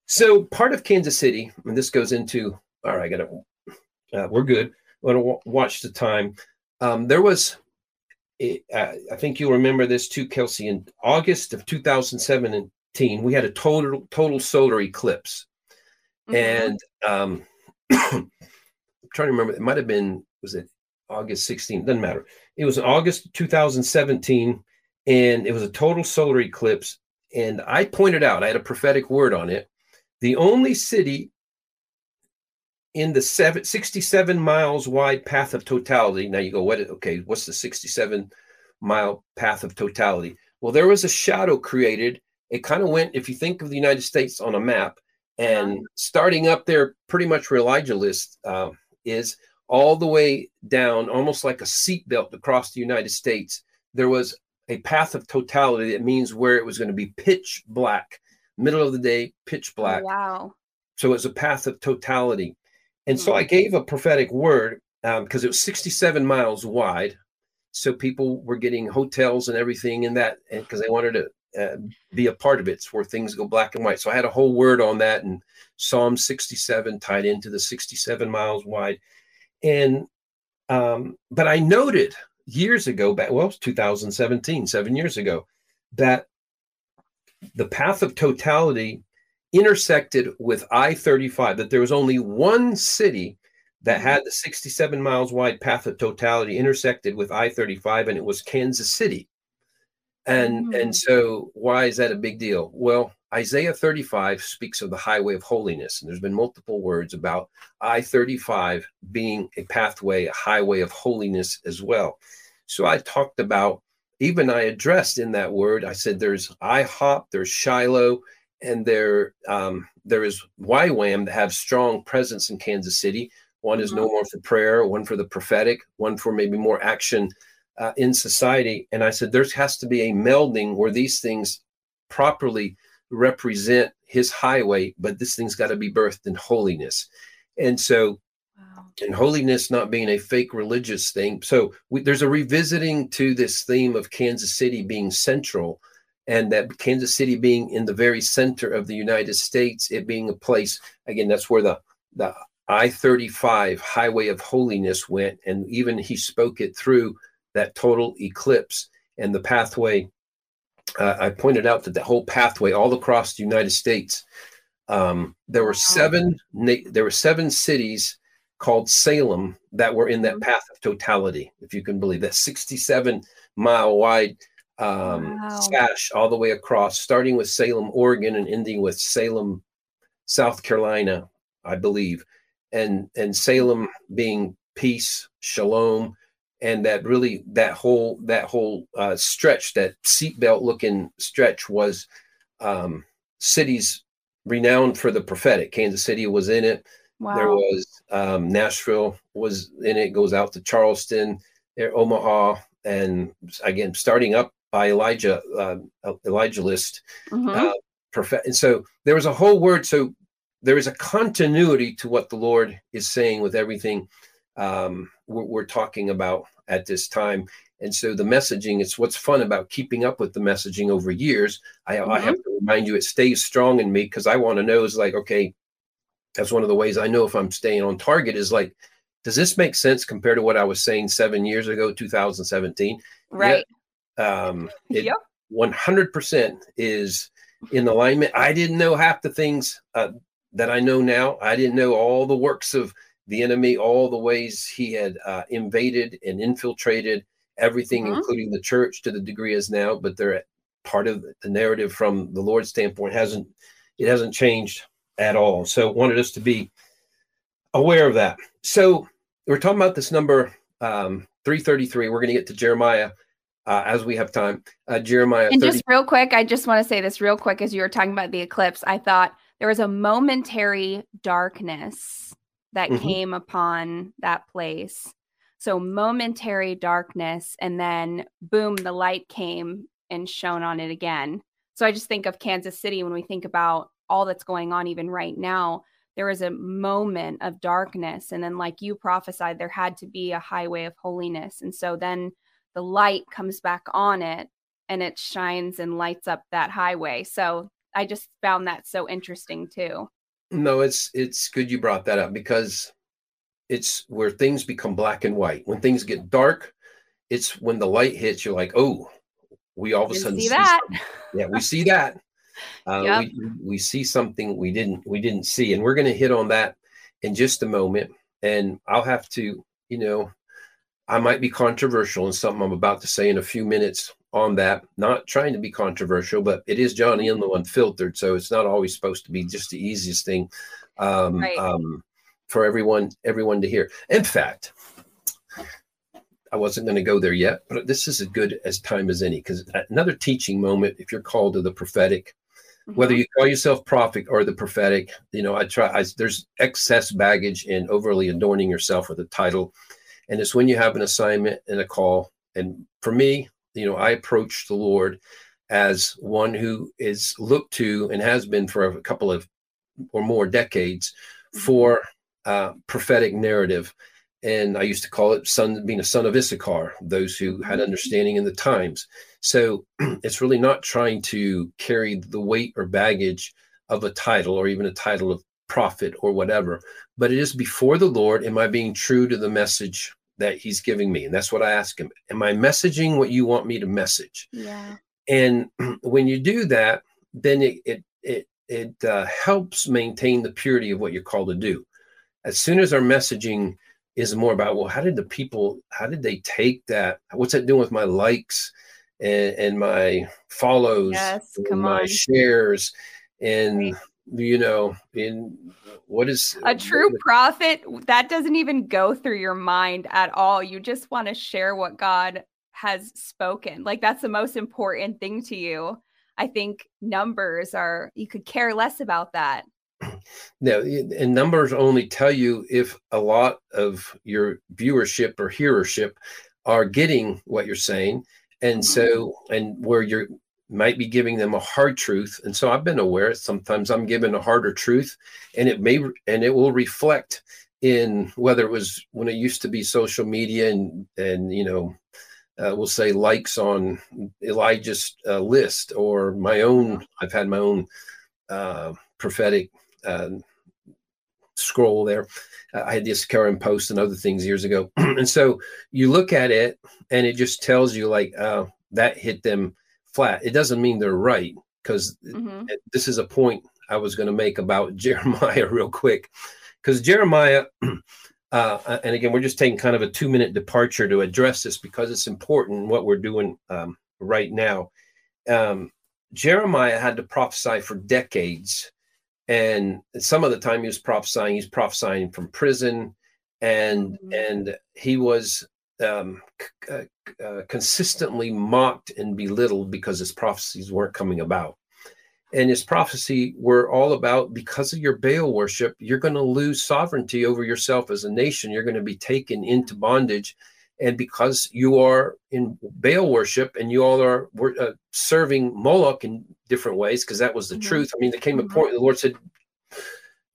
So part of Kansas City, and this goes into all right, I gotta uh, we're good. I'm gonna w- watch the time. Um, there was uh, I think you'll remember this too, Kelsey. In August of 2017, we had a total total solar eclipse, mm-hmm. and um, I'm trying to remember. It might have been was it August 16th? Doesn't matter. It was August 2017, and it was a total solar eclipse. And I pointed out, I had a prophetic word on it. The only city in the seven, 67 miles wide path of totality. Now you go, what? Okay, what's the 67 mile path of totality? Well, there was a shadow created. It kind of went, if you think of the United States on a map, and starting up there, pretty much where Elijah list uh, is all the way down, almost like a seatbelt across the United States. There was a path of totality that means where it was going to be pitch black, middle of the day, pitch black. Wow. So it's a path of totality. And so I mm-hmm. gave a prophetic word because um, it was 67 miles wide. So people were getting hotels and everything in that because they wanted to uh, be a part of it. It's where things go black and white. So I had a whole word on that and Psalm 67 tied into the 67 miles wide. And, um, but I noted years ago, back well, 2017, seven years ago, that the path of totality intersected with I 35, that there was only one city that mm-hmm. had the 67 miles wide path of totality intersected with I 35, and it was Kansas City. And, mm-hmm. and so, why is that a big deal? Well, Isaiah 35 speaks of the highway of holiness, and there's been multiple words about I 35 being a pathway, a highway of holiness as well. So, I talked about even I addressed in that word, I said there's IHOP, there's Shiloh, and there um, there is YWAM that have strong presence in Kansas City. One is no mm-hmm. more for prayer, one for the prophetic, one for maybe more action uh, in society. And I said there has to be a melding where these things properly represent his highway, but this thing's got to be birthed in holiness. And so and holiness not being a fake religious thing. So we, there's a revisiting to this theme of Kansas City being central and that Kansas City being in the very center of the United States, it being a place, again, that's where the, the I 35 highway of holiness went. And even he spoke it through that total eclipse and the pathway. Uh, I pointed out that the whole pathway all across the United States, um, there were seven, there were seven cities called Salem that were in that mm-hmm. path of totality, if you can believe that 67 mile wide um, wow. sash all the way across, starting with Salem, Oregon, and ending with Salem, South Carolina, I believe, and and Salem being peace, shalom, and that really that whole that whole uh, stretch, that seatbelt looking stretch, was um, cities renowned for the prophetic. Kansas City was in it. Wow. There was um, Nashville was in it. Goes out to Charleston, there, Omaha, and again starting up by Elijah uh, Elijah List. Mm-hmm. Uh, and so there was a whole word. So there is a continuity to what the Lord is saying with everything um, we're, we're, talking about at this time. And so the messaging, it's what's fun about keeping up with the messaging over years. I, mm-hmm. I have to remind you, it stays strong in me because I want to know is like, okay, that's one of the ways I know if I'm staying on target is like, does this make sense compared to what I was saying seven years ago, 2017? Right. Um, it yep. 100% is in alignment. I didn't know half the things uh, that I know now. I didn't know all the works of the enemy, all the ways he had uh, invaded and infiltrated everything, mm-hmm. including the church to the degree as now. But they're part of the narrative from the Lord's standpoint hasn't it hasn't changed at all. So wanted us to be aware of that. So we're talking about this number um, 333. We're going to get to Jeremiah uh, as we have time. Uh, Jeremiah. And 30- just real quick, I just want to say this real quick as you were talking about the eclipse. I thought there was a momentary darkness that mm-hmm. came upon that place. So momentary darkness, and then boom, the light came and shone on it again. So I just think of Kansas City when we think about all that's going on even right now there was a moment of darkness and then like you prophesied there had to be a highway of holiness and so then the light comes back on it and it shines and lights up that highway. So i just found that so interesting too. No it's it's good you brought that up because it's where things become black and white. When things get dark it's when the light hits you're like oh we all of a sudden see, see that. yeah we see that. Uh, yep. we, we see something we didn't we didn't see, and we're going to hit on that in just a moment. And I'll have to, you know, I might be controversial in something I'm about to say in a few minutes on that. Not trying to be controversial, but it is Johnny Enlow Unfiltered, so it's not always supposed to be just the easiest thing um, right. um, for everyone everyone to hear. In fact, I wasn't going to go there yet, but this is as good as time as any because another teaching moment, if you're called to the prophetic, whether mm-hmm. you call yourself prophet or the prophetic you know i try I, there's excess baggage in overly adorning yourself with a title and it's when you have an assignment and a call and for me you know i approach the lord as one who is looked to and has been for a couple of or more decades mm-hmm. for uh, prophetic narrative and I used to call it son being a son of Issachar, those who had mm-hmm. understanding in the times. So it's really not trying to carry the weight or baggage of a title or even a title of prophet or whatever, but it is before the Lord. Am I being true to the message that he's giving me. And that's what I ask him. Am I messaging what you want me to message? Yeah. And when you do that, then it it it, it uh, helps maintain the purity of what you're called to do. As soon as our messaging is more about, well, how did the people, how did they take that? What's that doing with my likes and, and my follows, yes, and my on. shares, and you know in what is a true prophet that doesn't even go through your mind at all. You just want to share what god has spoken. Like that's the most important thing to you. I think numbers are you could care less about that. No and numbers only tell you if a lot of your viewership or hearership are getting what you're saying. And mm-hmm. so and where you're might be giving them a hard truth. And so i've been aware sometimes i'm given a harder truth and it may and it will reflect in whether it was when it used to be social media and and you know uh, we'll say likes on elijah's uh, list or my own i've had my own uh, prophetic uh, scroll there. I had this current post and other things years ago. And so you look at it and it just tells you like uh, that hit them flat. It doesn't mean they're right because mm-hmm. this is a point I was going to make about Jeremiah real quick. Because Jeremiah, uh, and again, we're just taking kind of a two minute departure to address this because it's important what we're doing um, right now. Um, Jeremiah had to prophesy for decades. And some of the time he was prophesying, he's prophesying from prison, and mm-hmm. and he was um, uh, uh, consistently mocked and belittled because his prophecies weren't coming about. And his prophecy were all about because of your Baal worship, you're going to lose sovereignty over yourself as a nation. You're going to be taken into bondage. And because you are in Baal worship and you all are uh, serving Molech in different ways, because that was the mm-hmm. truth. I mean, there came a mm-hmm. point the Lord said,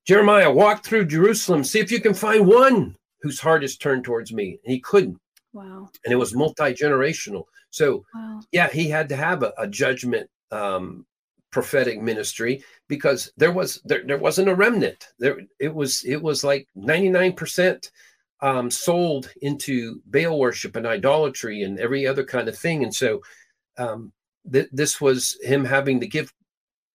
Jeremiah, walk through Jerusalem, see if you can find one whose heart is turned towards me. And he couldn't. Wow. And it was multi generational. So, wow. yeah, he had to have a, a judgment um, prophetic ministry because there was there, there wasn't a remnant. There it was it was like 99% um, sold into Baal worship and idolatry and every other kind of thing. And so um, th- this was him having to give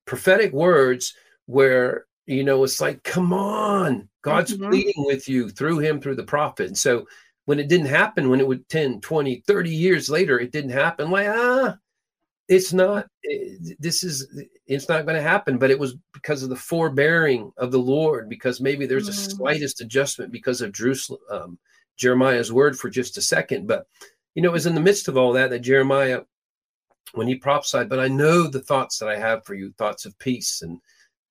prophetic words where you know it's like, come on, God's mm-hmm. pleading with you through him through the prophet. And so when it didn't happen, when it would 10, 20, 30 years later, it didn't happen. Like, ah, it's not, eh, this is, it's not going to happen. But it was because of the forbearing of the Lord, because maybe there's mm-hmm. a slightest adjustment because of Jerusalem, um, Jeremiah's word for just a second. But, you know, it was in the midst of all that that Jeremiah, when he prophesied, but I know the thoughts that I have for you, thoughts of peace and,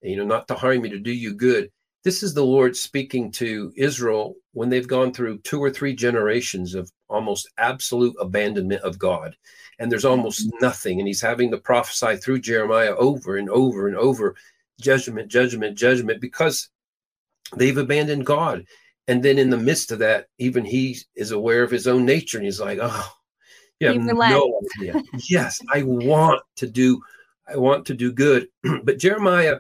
you know, not to harm you, to do you good. This is the Lord speaking to Israel when they've gone through two or three generations of almost absolute abandonment of God. And there's almost mm-hmm. nothing. And he's having to prophesy through Jeremiah over and over and over judgment, judgment, judgment, because they've abandoned God. And then in the midst of that, even he is aware of his own nature and he's like, oh, yeah, no idea. yes, I want to do, I want to do good. but Jeremiah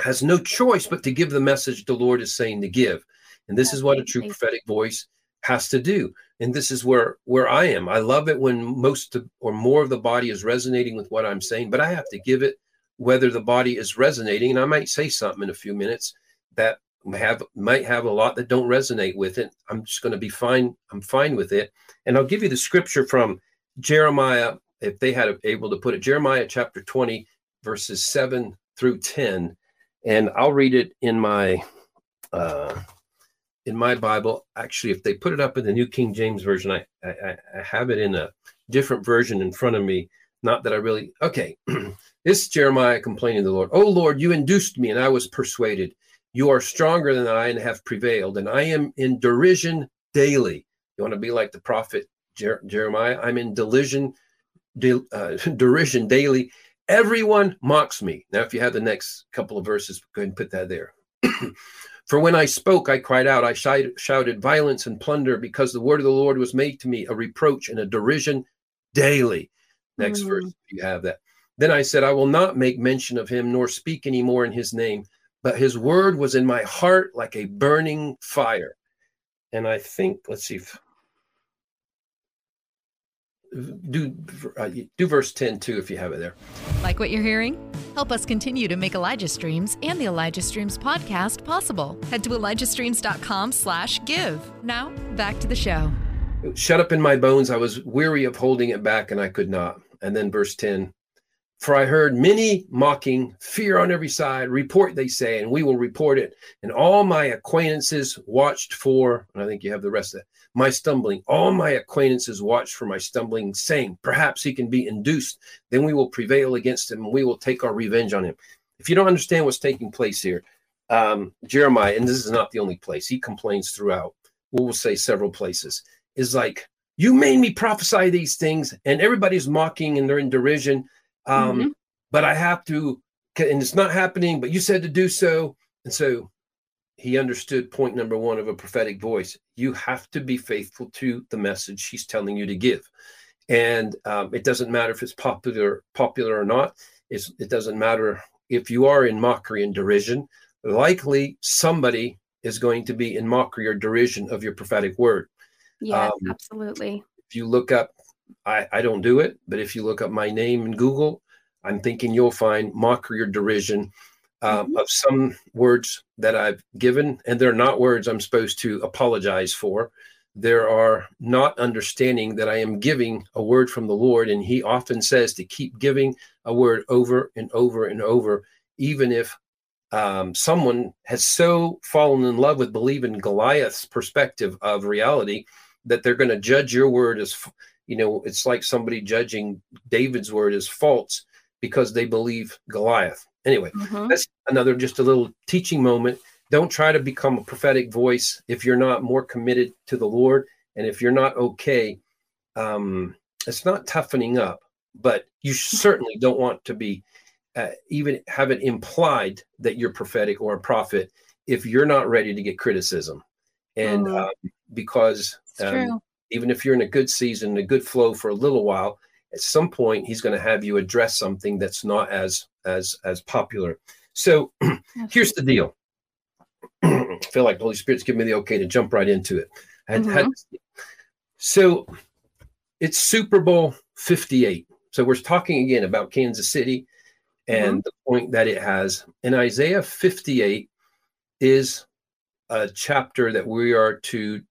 has no choice but to give the message the Lord is saying to give. And this is what a true prophetic voice has to do. And this is where where I am. I love it when most or more of the body is resonating with what I'm saying, but I have to give it whether the body is resonating. And I might say something in a few minutes that have might have a lot that don't resonate with it. I'm just going to be fine. I'm fine with it. And I'll give you the scripture from Jeremiah, if they had able to put it, Jeremiah chapter 20, verses 7 through 10 and I'll read it in my uh, in my Bible. Actually, if they put it up in the New King James version, I, I, I have it in a different version in front of me. Not that I really okay. this is Jeremiah complaining to the Lord. Oh Lord, you induced me, and I was persuaded. You are stronger than I and have prevailed, and I am in derision daily. You want to be like the prophet Jer- Jeremiah? I'm in derision, de- uh, derision daily Everyone mocks me. Now, if you have the next couple of verses, go ahead and put that there. For when I spoke, I cried out, I shouted violence and plunder because the word of the Lord was made to me a reproach and a derision daily. Next mm. verse, you have that. Then I said, I will not make mention of him nor speak any more in his name, but his word was in my heart like a burning fire. And I think, let's see if do uh, do verse 10 too if you have it there. Like what you're hearing? Help us continue to make Elijah Streams and the Elijah Streams podcast possible. Head to ElijahStreams.com slash give. Now, back to the show. Shut up in my bones. I was weary of holding it back and I could not. And then verse 10 For I heard many mocking, fear on every side, report, they say, and we will report it. And all my acquaintances watched for, and I think you have the rest of it, my stumbling. All my acquaintances watch for my stumbling, saying, Perhaps he can be induced. Then we will prevail against him and we will take our revenge on him. If you don't understand what's taking place here, um, Jeremiah, and this is not the only place, he complains throughout. We will say several places is like, you made me prophesy these things, and everybody's mocking and they're in derision. Um, mm-hmm. But I have to, and it's not happening, but you said to do so. And so he understood point number one of a prophetic voice. You have to be faithful to the message he's telling you to give. And um, it doesn't matter if it's popular, popular or not. It's, it doesn't matter if you are in mockery and derision. Likely somebody is going to be in mockery or derision of your prophetic word. Yes, um, absolutely. If you look up, I, I don't do it, but if you look up my name in Google, I'm thinking you'll find mockery or derision um, mm-hmm. of some words that I've given, and they're not words I'm supposed to apologize for. There are not understanding that I am giving a word from the Lord, and He often says to keep giving a word over and over and over, even if um, someone has so fallen in love with believing Goliath's perspective of reality that they're going to judge your word as you know it's like somebody judging david's word as false because they believe goliath anyway mm-hmm. that's another just a little teaching moment. Don't try to become a prophetic voice if you're not more committed to the lord and if you're not okay. Um it's not toughening up but you certainly don't want to be uh, even have it implied that you're prophetic or a prophet if you're not ready to get criticism. And mm-hmm. um, because um, even if you're in a good season, a good flow for a little while, at some point he's going to have you address something that's not as as as popular. So here's the deal. I feel like the Holy Spirit's giving me the okay to jump right into it. Had, mm-hmm. so it's Super Bowl 58. So we're talking again about Kansas City and mm-hmm. the point that it has. In Isaiah 58 is a chapter that we are to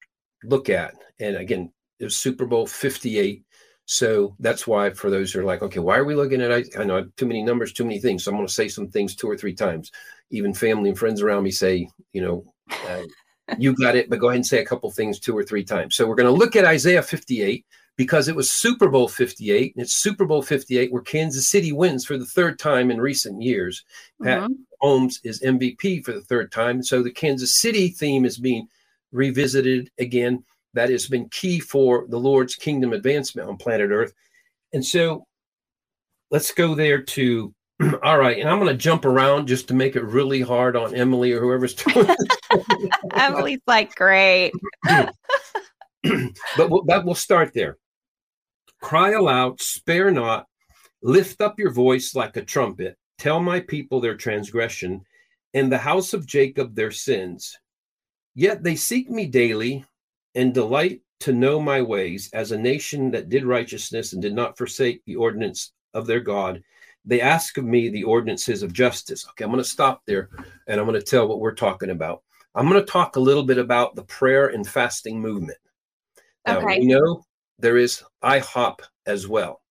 look at. And again, it was Super Bowl 58. So that's why, for those who are like, okay, why are we looking at? I, I know too many numbers, too many things. So I'm going to say some things two or three times. Even family and friends around me say, you know, uh, you got it, but go ahead and say a couple things two or three times. So we're going to look at Isaiah 58 because it was Super Bowl 58, and it's Super Bowl 58 where Kansas City wins for the third time in recent years. Mm-hmm. Pat Mahomes is MVP for the third time. So the Kansas City theme is being revisited again. That has been key for the Lord's kingdom advancement on planet Earth. And so let's go there to all right, and I'm going to jump around just to make it really hard on Emily or whoever's doing Emily's like, great. but we'll, that will start there. Cry aloud, spare not, lift up your voice like a trumpet. Tell my people their transgression, and the house of Jacob their sins. Yet they seek me daily and delight to know my ways as a nation that did righteousness and did not forsake the ordinance of their God. They ask of me the ordinances of justice. Okay, I'm going to stop there and I'm going to tell what we're talking about. I'm going to talk a little bit about the prayer and fasting movement. Now, okay. we know there is IHOP as well.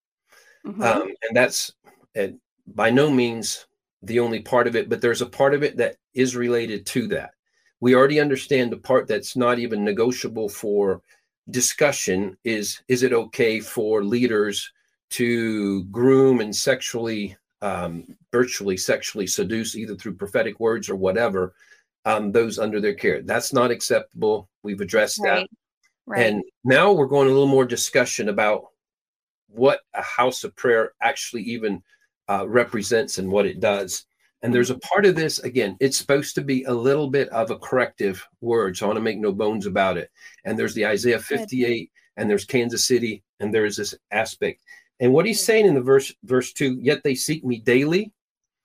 Mm-hmm. Um, and that's uh, by no means the only part of it, but there's a part of it that is related to that we already understand the part that's not even negotiable for discussion. Is is it okay for leaders to groom and sexually um, virtually sexually seduce either through prophetic words or whatever um, those under their care? That's not acceptable. We've addressed right. that right. and now we're going a little more discussion about what a house of prayer actually even uh, represents and what it does and there's a part of this, again, it's supposed to be a little bit of a corrective word. So I want to make no bones about it. And there's the Isaiah 58, and there's Kansas City, and there's this aspect. And what he's saying in the verse, verse two, yet they seek me daily.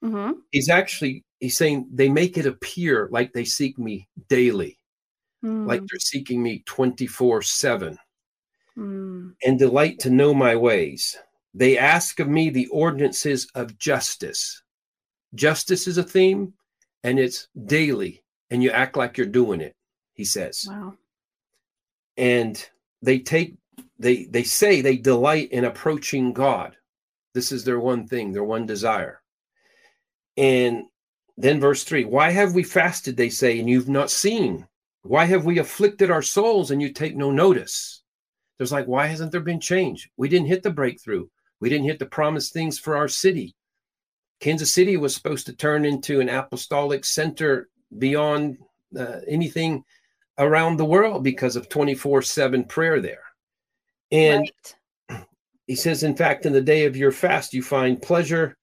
Mm-hmm. He's actually he's saying they make it appear like they seek me daily, mm. like they're seeking me 24 7. mm. and delight to know my ways. They ask of me the ordinances of justice. Justice is a theme, and it's daily, and you act like you're doing it, he says. Wow. And they take they they say they delight in approaching God. This is their one thing, their one desire. And then verse 3 Why have we fasted, they say, and you've not seen? Why have we afflicted our souls and you take no notice? There's like, why hasn't there been change? We didn't hit the breakthrough. We didn't hit the promised things for our city. Kansas City was supposed to turn into an apostolic center beyond uh, anything around the world because of 24 7 prayer there. And right. he says, in fact, in the day of your fast, you find pleasure.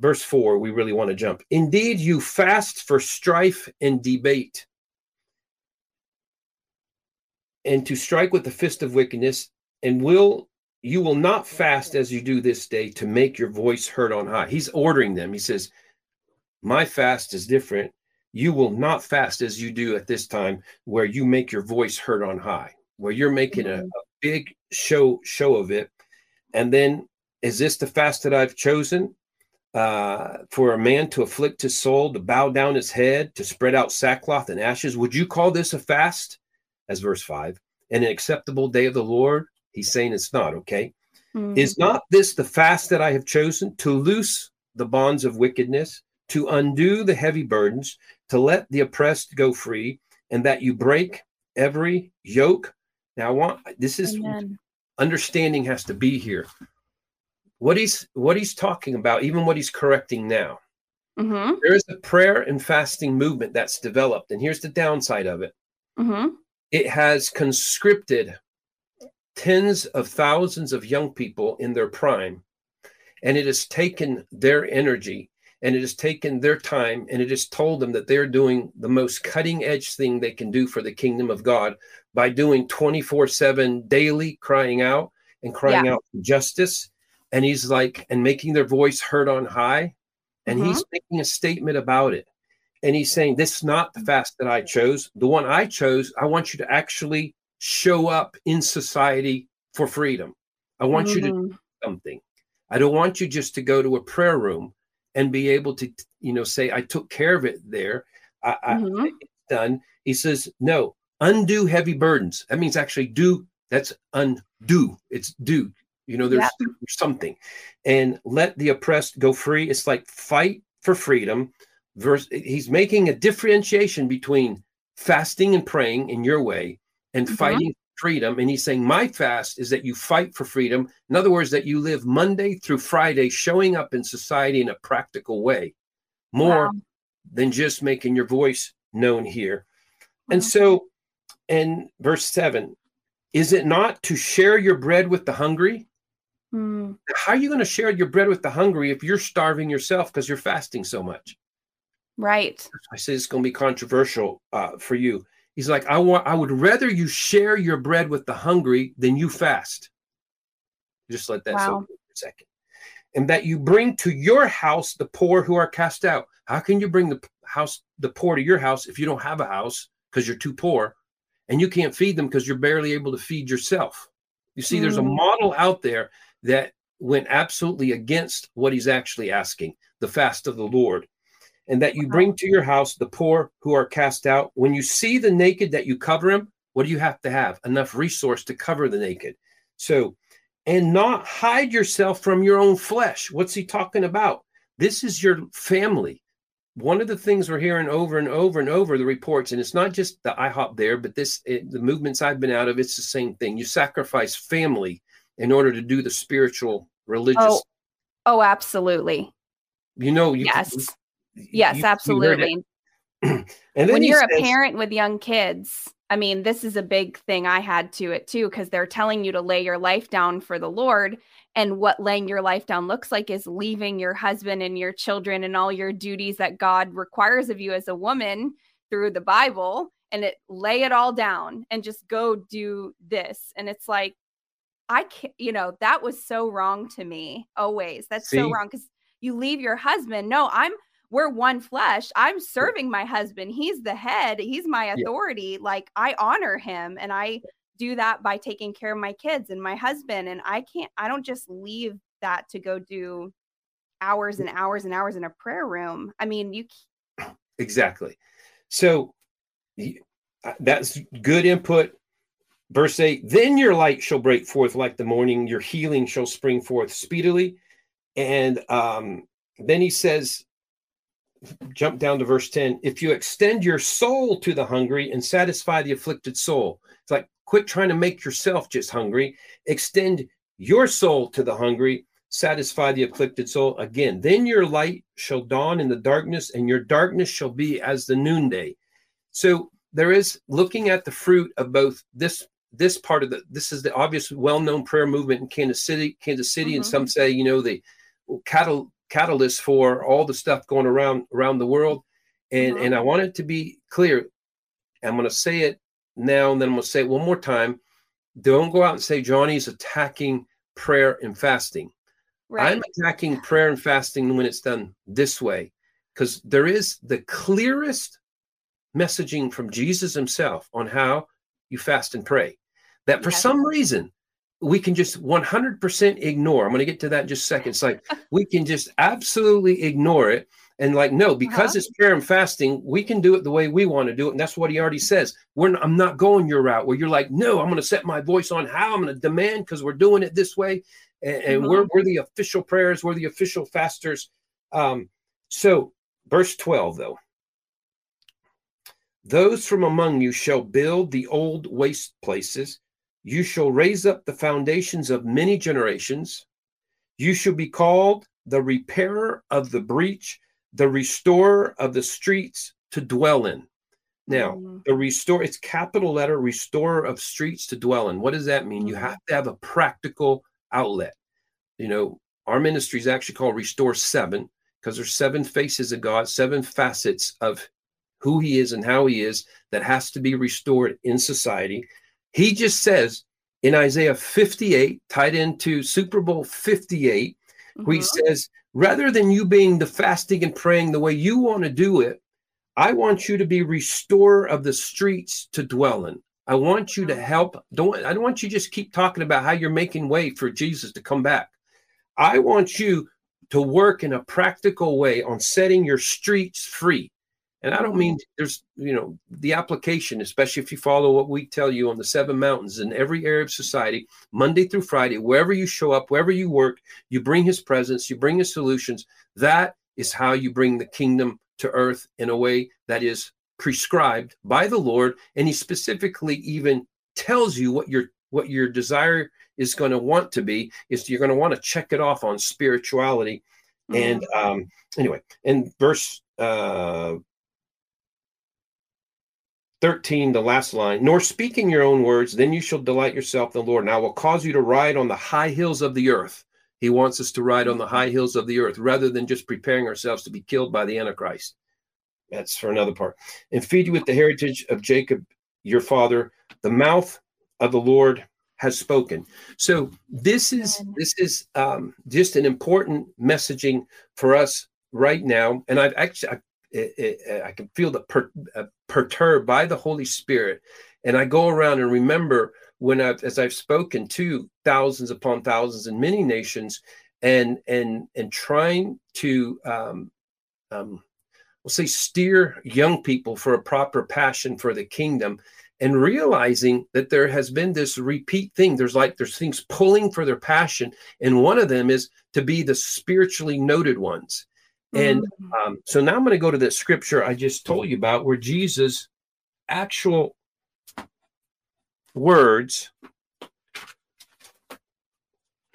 Verse 4, we really want to jump. Indeed, you fast for strife and debate and to strike with the fist of wickedness, and will you will not fast as you do this day to make your voice heard on high. He's ordering them. He says, My fast is different. You will not fast as you do at this time, where you make your voice heard on high, where you're making a, a big show show of it. And then, is this the fast that I've chosen? Uh, for a man to afflict his soul, to bow down his head, to spread out sackcloth and ashes. Would you call this a fast? as verse 5, and an acceptable day of the Lord? He's saying it's not, okay? Mm-hmm. Is not this the fast that I have chosen to loose the bonds of wickedness, to undo the heavy burdens, to let the oppressed go free, and that you break every yoke? Now, I want this is Amen. understanding has to be here. What he's what he's talking about, even what he's correcting now. Mm-hmm. There is a prayer and fasting movement that's developed, and here's the downside of it. Mm-hmm it has conscripted tens of thousands of young people in their prime, and it has taken their energy and it has taken their time and it has told them that they're doing the most cutting edge thing they can do for the kingdom of God by doing 24 7 daily crying out and crying yeah. out for justice. And he's like, and making their voice heard on high. And mm-hmm. he's making a statement about it and he's saying this is not the fast that I chose. The one I chose, I want you to actually show up in society for freedom. I want mm-hmm. you to mm-hmm. do something. I don't want you just to go to a prayer room and be able to, you know, say I took care of it there. I, mm-hmm. I it's done. He says, no, undo heavy burdens. That means actually do. That's undo. It's do. You know, there's, there's something, and let the oppressed go free. It's like fight for freedom verse he's making a differentiation between fasting and praying in your way and mm-hmm. fighting freedom and he's saying my fast is that you fight for freedom in other words that you live monday through friday showing up in society in a practical way more wow. than just making your voice known here and so in verse 7 is it not to share your bread with the hungry mm. how are you going to share your bread with the hungry if you're starving yourself because you're fasting so much Right. I said it's going to be controversial uh, for you. He's like, I want, I would rather you share your bread with the hungry than you fast. Just let that wow. for a second. And that you bring to your house the poor who are cast out. How can you bring the house, the poor to your house if you don't have a house because you're too poor and you can't feed them because you're barely able to feed yourself? You see, mm. there's a mm. model out there that went absolutely against what he's actually asking the fast of the Lord and that you bring to your house the poor who are cast out. When you see the naked, that you cover him. What do you have to have? Enough resource to cover the naked. So, and not hide yourself from your own flesh. What's he talking about? This is your family. One of the things we're hearing over and over and over the reports, and it's not just the IHOP there, but this it, the movements I've been out of. It's the same thing. You sacrifice family in order to do the spiritual, oh, religious. Oh, oh absolutely. You know, you yes. Can, Yes, you, absolutely. You and when you're says, a parent with young kids, I mean, this is a big thing I had to it too, because they're telling you to lay your life down for the Lord. And what laying your life down looks like is leaving your husband and your children and all your duties that God requires of you as a woman through the Bible and it lay it all down and just go do this. And it's like, I can't, you know, that was so wrong to me always. That's See? so wrong because you leave your husband. No, I'm we're one flesh. I'm serving my husband. He's the head. He's my authority. Yeah. Like I honor him and I do that by taking care of my kids and my husband and I can't I don't just leave that to go do hours and hours and hours in a prayer room. I mean, you Exactly. So uh, that's good input. Verse 8, then your light shall break forth like the morning, your healing shall spring forth speedily. And um, then he says, jump down to verse 10 if you extend your soul to the hungry and satisfy the afflicted soul, it's like quit trying to make yourself just hungry, extend your soul to the hungry, satisfy the afflicted soul. Again, then your light shall dawn in the darkness, and your darkness shall be as the noonday. So there is looking at the fruit of both this this part of the this is the obvious well-known prayer movement in Kansas City, Kansas City, mm-hmm. and some say, you know, the catal- catalyst for all the stuff going around around the world. And mm-hmm. and I want it to be clear. I'm going to say it now, and then I'm going to say it one more time. Don't go out and say Johnny's attacking prayer and fasting. Right. I'm attacking prayer and fasting when it's done this way, because there is the clearest messaging from Jesus himself on how you fast and pray. That for yes. some reason we can just 100% ignore. I'm going to get to that in just a second. It's like we can just absolutely ignore it. And like, no, because uh-huh. it's prayer and fasting, we can do it the way we want to do it. And that's what he already says. We're I'm not going your route where you're like, no, I'm going to set my voice on how I'm going to demand because we're doing it this way. And, and uh-huh. we're, we're the official prayers, we're the official fasters. Um, so, verse 12, though. Those from among you shall build the old waste places you shall raise up the foundations of many generations. You shall be called the repairer of the breach, the restorer of the streets to dwell in. Now, mm-hmm. the restore, it's capital letter, restorer of streets to dwell in. What does that mean? You mm-hmm. have to have a practical outlet. You know, our ministry is actually called Restore Seven because there's seven faces of God, seven facets of who He is and how He is that has to be restored in society. He just says in Isaiah 58, tied into Super Bowl 58, mm-hmm. where he mm-hmm. says, rather than you being the fasting and praying the way you want to do it, I want you to be restorer of the streets to dwell in. I want you to mm-hmm. help. Don't I don't want you just keep talking about how you're making way for Jesus to come back. I want you to work in a practical way on setting your streets free. And I don't mean mm-hmm. there's, you know, the application, especially if you follow what we tell you on the seven mountains in every area of society, Monday through Friday, wherever you show up, wherever you work, you bring his presence, you bring his solutions. That is how you bring the kingdom to earth in a way that is prescribed by the Lord. And he specifically even tells you what your what your desire is going to want to be, is you're going to want to check it off on spirituality. Mm-hmm. And um, anyway, in verse uh, 13, the last line, nor speaking your own words, then you shall delight yourself in the Lord. And I will cause you to ride on the high hills of the earth. He wants us to ride on the high hills of the earth rather than just preparing ourselves to be killed by the Antichrist. That's for another part. And feed you with the heritage of Jacob, your father. The mouth of the Lord has spoken. So this is this is um, just an important messaging for us right now. And I've actually it, it, I can feel the per, uh, perturbed by the Holy Spirit, and I go around and remember when I've as I've spoken to thousands upon thousands in many nations, and and and trying to um, um, we'll say steer young people for a proper passion for the kingdom and realizing that there has been this repeat thing. There's like there's things pulling for their passion. And one of them is to be the spiritually noted ones and mm. um, so now I'm going to go to the scripture I just told you about where Jesus' actual words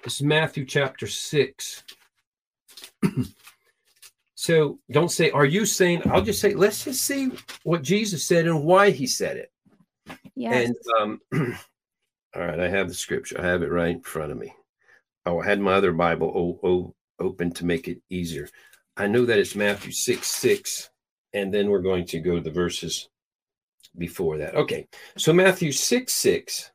this is Matthew chapter 6. so don't say, Are you saying? I'll just say, Let's just see what Jesus said and why he said it. Yes. And um, all right, I have the scripture. I have it right in front of me. Oh, I had my other Bible open to make it easier. I know that it's Matthew 6 6, and then we're going to go to the verses before that. Okay, so Matthew 6 6.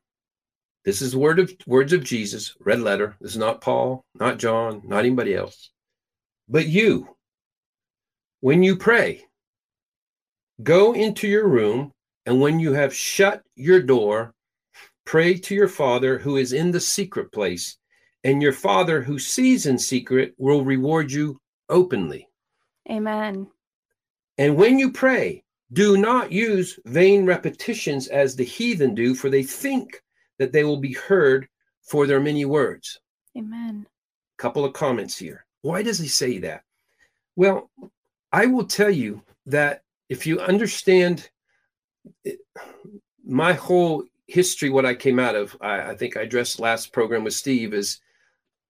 This is word of words of Jesus, red letter. This is not Paul, not John, not anybody else. But you, when you pray, go into your room, and when you have shut your door, pray to your Father who is in the secret place, and your Father who sees in secret will reward you openly. Amen. And when you pray, do not use vain repetitions as the heathen do, for they think that they will be heard for their many words. Amen. Couple of comments here. Why does he say that? Well, I will tell you that if you understand my whole history, what I came out of, I, I, think I addressed last program with Steve is,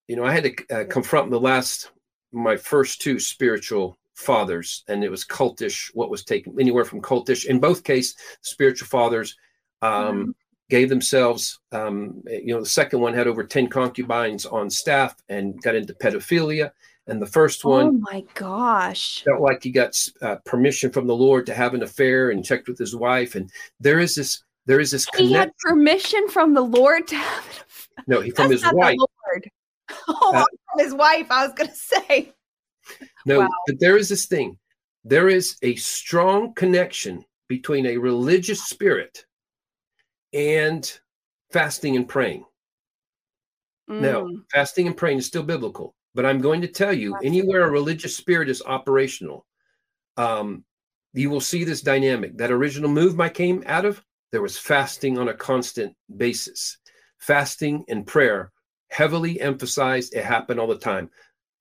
you know, I had to uh, confront the last, my first two spiritual fathers, and it was cultish, what was taken anywhere from cultish. In both cases, spiritual fathers um, mm-hmm. gave themselves, um, you know, the second one had over 10 concubines on staff and got into pedophilia. And the first one, oh my gosh, felt like he got uh, permission from the Lord to have an affair and checked with his wife. And there is this, there is this. He had permission from the Lord to have. An no, he, from his wife. Oh, uh, from his wife. I was going to say. No, wow. but there is this thing. There is a strong connection between a religious spirit and fasting and praying. Mm. Now, fasting and praying is still biblical, but I'm going to tell you anywhere a religious spirit is operational, um, you will see this dynamic. That original move I came out of, there was fasting on a constant basis. Fasting and prayer heavily emphasized, it happened all the time.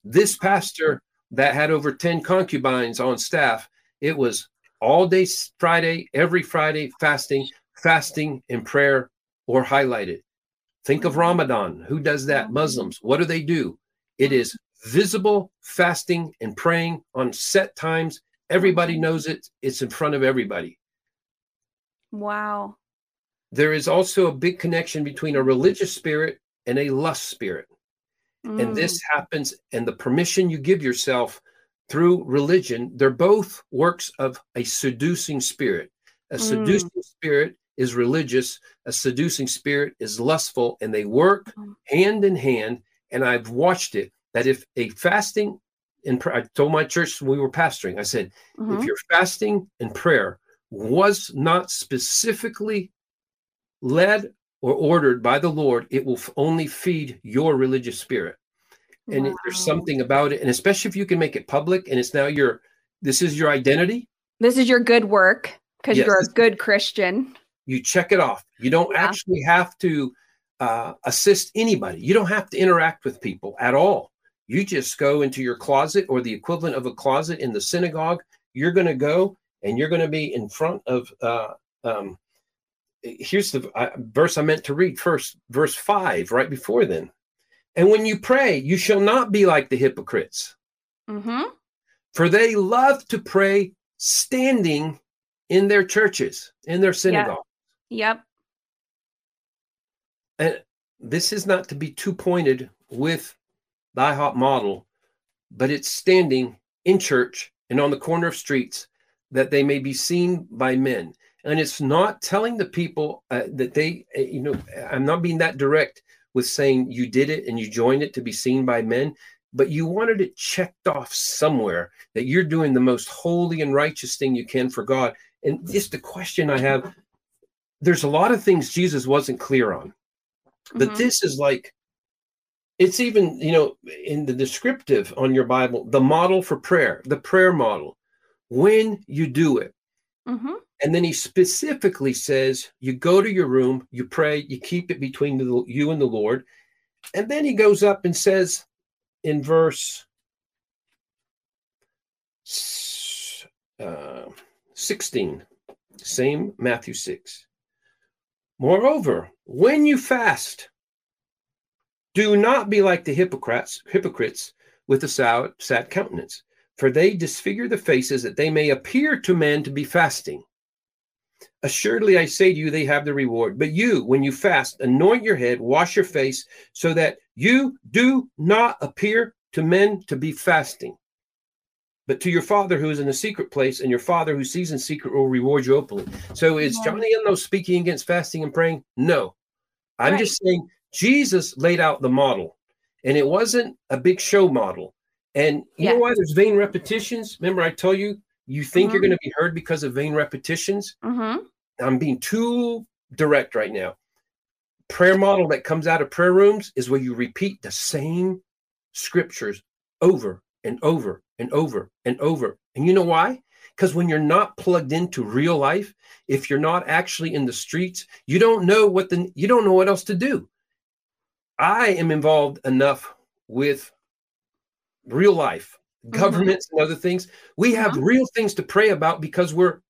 This pastor that had over 10 concubines on staff. It was all day Friday, every Friday, fasting, fasting and prayer or highlighted. Think of Ramadan. Who does that? Mm-hmm. Muslims. What do they do? It is visible fasting and praying on set times. Everybody mm-hmm. knows it. It's in front of everybody. Wow. There is also a big connection between a religious spirit and a lust spirit. Mm. And this happens, and the permission you give yourself through religion, they're both works of a seducing spirit. A mm. seducing spirit is religious, a seducing spirit is lustful, and they work mm. hand in hand. And I've watched it that if a fasting and I told my church when we were pastoring, I said, mm-hmm. if your fasting and prayer was not specifically led or ordered by the Lord, it will only feed your religious spirit. And wow. there's something about it, and especially if you can make it public and it's now your this is your identity. This is your good work because yes. you're a good Christian. You check it off. You don't yeah. actually have to uh, assist anybody. You don't have to interact with people at all. You just go into your closet or the equivalent of a closet in the synagogue. You're going to go and you're going to be in front of uh, um, here's the uh, verse I meant to read first, verse five, right before then. And when you pray, you shall not be like the hypocrites, mm-hmm. for they love to pray standing in their churches, in their synagogue. Yep. And this is not to be too pointed with the IHOP model, but it's standing in church and on the corner of streets that they may be seen by men and it's not telling the people uh, that they uh, you know i'm not being that direct with saying you did it and you joined it to be seen by men but you wanted it checked off somewhere that you're doing the most holy and righteous thing you can for god and just the question i have there's a lot of things jesus wasn't clear on but mm-hmm. this is like it's even you know in the descriptive on your bible the model for prayer the prayer model when you do it mm-hmm. And then he specifically says, you go to your room, you pray, you keep it between the, you and the Lord. And then he goes up and says in verse uh, 16, same Matthew 6. Moreover, when you fast, do not be like the hypocrites, hypocrites with a sad, sad countenance, for they disfigure the faces that they may appear to men to be fasting. Assuredly, I say to you, they have the reward. But you, when you fast, anoint your head, wash your face, so that you do not appear to men to be fasting, but to your Father who is in the secret place, and your Father who sees in secret will reward you openly. So is Johnny Enlow speaking against fasting and praying? No. I'm right. just saying Jesus laid out the model, and it wasn't a big show model. And you yeah. know why there's vain repetitions? Remember, I told you you think mm-hmm. you're going to be heard because of vain repetitions. Mm-hmm. I'm being too direct right now. prayer model that comes out of prayer rooms is where you repeat the same scriptures over and over and over and over. And you know why? Because when you're not plugged into real life, if you're not actually in the streets, you don't know what the you don't know what else to do. I am involved enough with real life. Governments mm-hmm. and other things. We have mm-hmm. real things to pray about because we're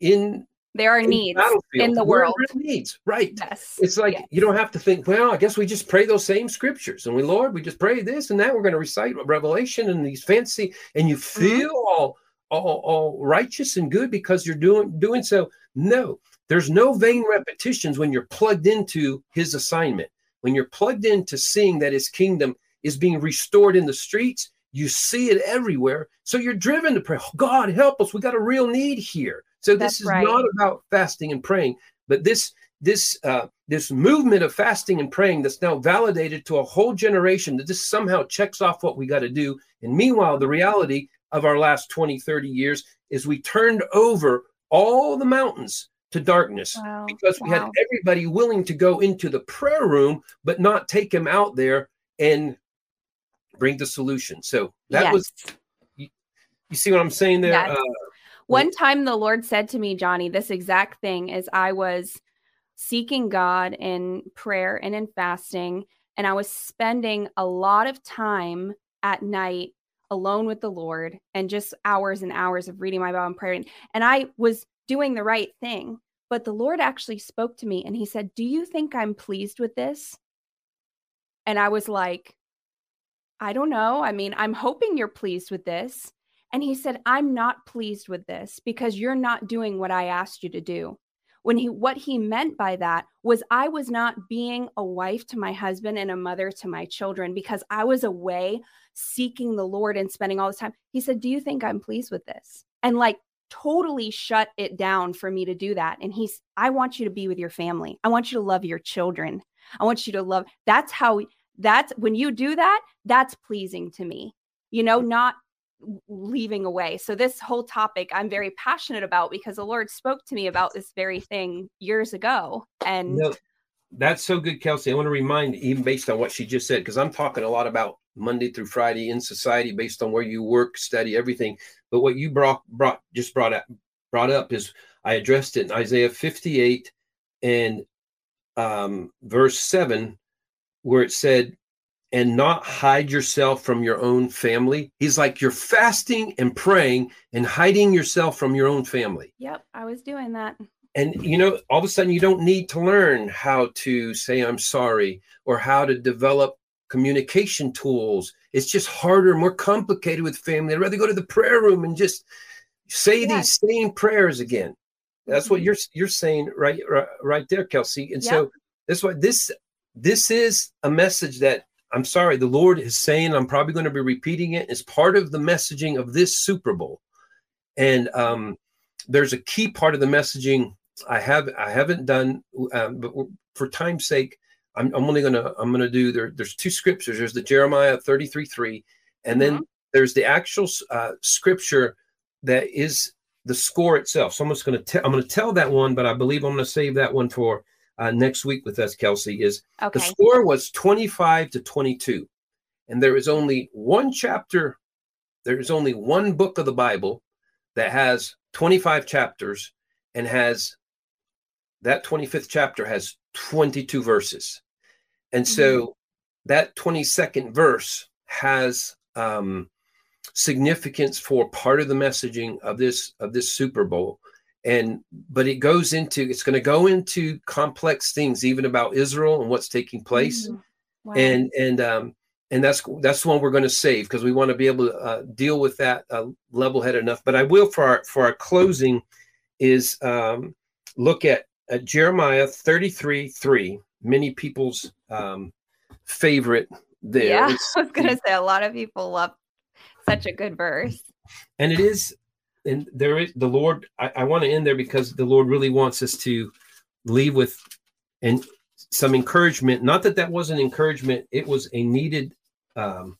in there are needs in the world. Needs, right? Yes. It's like yes. you don't have to think. Well, I guess we just pray those same scriptures, and we, Lord, we just pray this and that. We're going to recite Revelation and these fancy, and you mm-hmm. feel mm-hmm. all, all, all righteous and good because you're doing doing so. No, there's no vain repetitions when you're plugged into His assignment. When you're plugged into seeing that His kingdom is being restored in the streets, you see it everywhere. So you're driven to pray. Oh, God, help us! We got a real need here. So That's this is right. not about fasting and praying, but this this uh, this movement of fasting and praying that's now validated to a whole generation that this somehow checks off what we got to do. And meanwhile, the reality of our last 20, 30 years is we turned over all the mountains to darkness wow. because we wow. had everybody willing to go into the prayer room, but not take him out there and bring the solution. So that yes. was, you, you, see what I'm saying there? Yes. Uh, one time the Lord said to me, Johnny, this exact thing as I was seeking God in prayer and in fasting. And I was spending a lot of time at night alone with the Lord and just hours and hours of reading my Bible and praying. And I was doing the right thing. But the Lord actually spoke to me and he said, Do you think I'm pleased with this? And I was like, I don't know. I mean, I'm hoping you're pleased with this. And he said, I'm not pleased with this because you're not doing what I asked you to do. When he what he meant by that was I was not being a wife to my husband and a mother to my children because I was away seeking the Lord and spending all this time. He said, "Do you think I'm pleased with this?" And like totally shut it down for me to do that. And he's I want you to be with your family. I want you to love your children. I want you to love. That's how that's when you do that, that's pleasing to me. You know, not leaving away. So this whole topic I'm very passionate about because the Lord spoke to me about this very thing years ago. And no, that's so good, Kelsey. I want to remind, even based on what she just said, because I'm talking a lot about Monday through Friday in society, based on where you work, study, everything. But what you brought brought just brought up brought up is I addressed it in Isaiah 58 and um, verse 7, where it said, and not hide yourself from your own family. He's like, you're fasting and praying and hiding yourself from your own family. Yep, I was doing that. And, you know, all of a sudden you don't need to learn how to say, I'm sorry, or how to develop communication tools. It's just harder, more complicated with family. I'd rather go to the prayer room and just say these same prayers again. That's mm-hmm. what you're you're saying right right, right there, Kelsey. And yep. so that's why this this is a message that I'm sorry, the Lord is saying, I'm probably going to be repeating it as part of the messaging of this Super Bowl. And um, there's a key part of the messaging I have I haven't done, um, but for time's sake, I'm, I'm only gonna I'm gonna do there. There's two scriptures. There's the Jeremiah 33 3, and then mm-hmm. there's the actual uh, scripture that is the score itself. So I'm just gonna tell I'm gonna tell that one, but I believe I'm gonna save that one for uh, next week with us, Kelsey, is okay. the score was 25 to 22. And there is only one chapter, there is only one book of the Bible that has 25 chapters and has that 25th chapter has 22 verses. And so mm-hmm. that 22nd verse has um, significance for part of the messaging of this of this Super Bowl and but it goes into it's going to go into complex things even about israel and what's taking place. Mm, wow. and and um and that's that's one we're going to save because we want to be able to uh, deal with that uh, level head enough. But i will for our for our closing is um look at, at jeremiah 33 3 many people's um favorite there. Yeah i was going to say a lot of people love such a good verse. And it is and there is the Lord. I, I want to end there because the Lord really wants us to leave with and some encouragement. Not that that wasn't encouragement; it was a needed, um,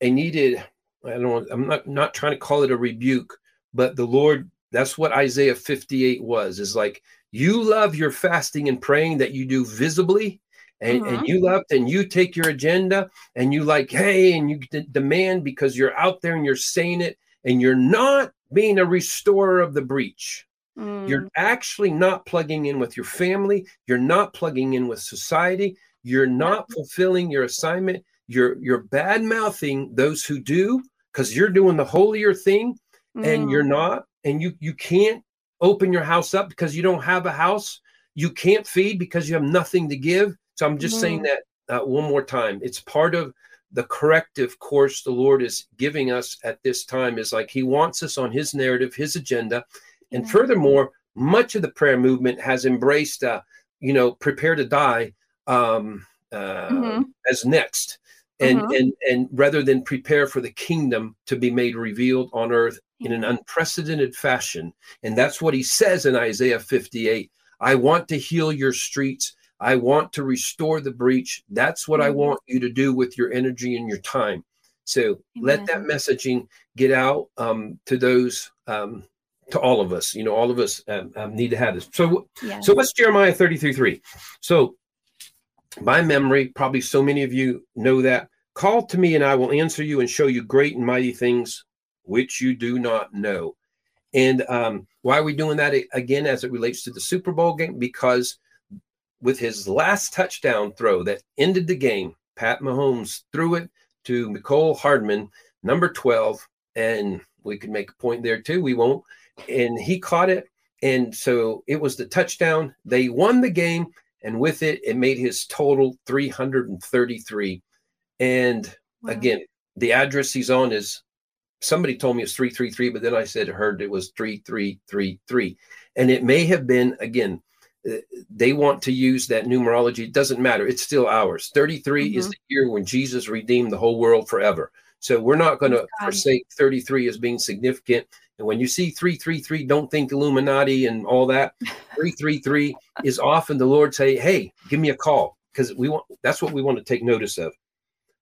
a needed. I don't. Want, I'm not not trying to call it a rebuke, but the Lord. That's what Isaiah 58 was. Is like You love your fasting and praying that you do visibly. And, mm-hmm. and you love and you take your agenda and you like hey and you d- demand because you're out there and you're saying it and you're not being a restorer of the breach mm. you're actually not plugging in with your family you're not plugging in with society you're not fulfilling your assignment you're you're bad mouthing those who do because you're doing the holier thing mm. and you're mm. not and you you can't open your house up because you don't have a house you can't feed because you have nothing to give so i'm just mm. saying that uh, one more time it's part of the corrective course the lord is giving us at this time is like he wants us on his narrative his agenda and yeah. furthermore much of the prayer movement has embraced uh, you know prepare to die um, uh, mm-hmm. as next and uh-huh. and and rather than prepare for the kingdom to be made revealed on earth in an unprecedented fashion and that's what he says in Isaiah 58 I want to heal your streets I want to restore the breach that's what I mm-hmm. want you to do with your energy and your time so Amen. let that messaging get out um, to those um, to all of us you know all of us um, um need to have this so so what's Jeremiah 33 3 so by memory, probably so many of you know that. Call to me, and I will answer you and show you great and mighty things which you do not know. And um, why are we doing that again as it relates to the Super Bowl game? Because with his last touchdown throw that ended the game, Pat Mahomes threw it to Mecole Hardman, number 12. And we could make a point there too. We won't. And he caught it. And so it was the touchdown. They won the game. And with it, it made his total 333. And wow. again, the address he's on is somebody told me it's 333, but then I said, heard it was 3333. And it may have been, again, they want to use that numerology. It doesn't matter. It's still ours. 33 mm-hmm. is the year when Jesus redeemed the whole world forever. So we're not going to forsake 33 as being significant. And when you see 333, don't think Illuminati and all that. 333 is often the Lord say, Hey, give me a call. Because we want that's what we want to take notice of.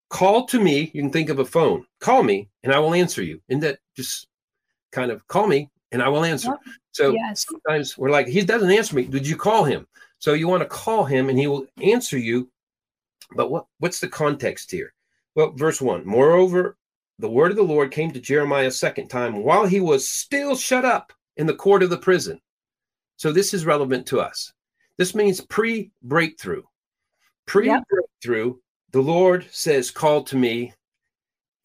Call to me. You can think of a phone. Call me and I will answer you. And that just kind of call me and I will answer. Yep. So yes. sometimes we're like, he doesn't answer me. Did you call him? So you want to call him and he will answer you. But what, what's the context here? Well, verse one, moreover, the word of the Lord came to Jeremiah a second time while he was still shut up in the court of the prison. So this is relevant to us. This means pre breakthrough. Pre breakthrough, yep. the Lord says, Call to me,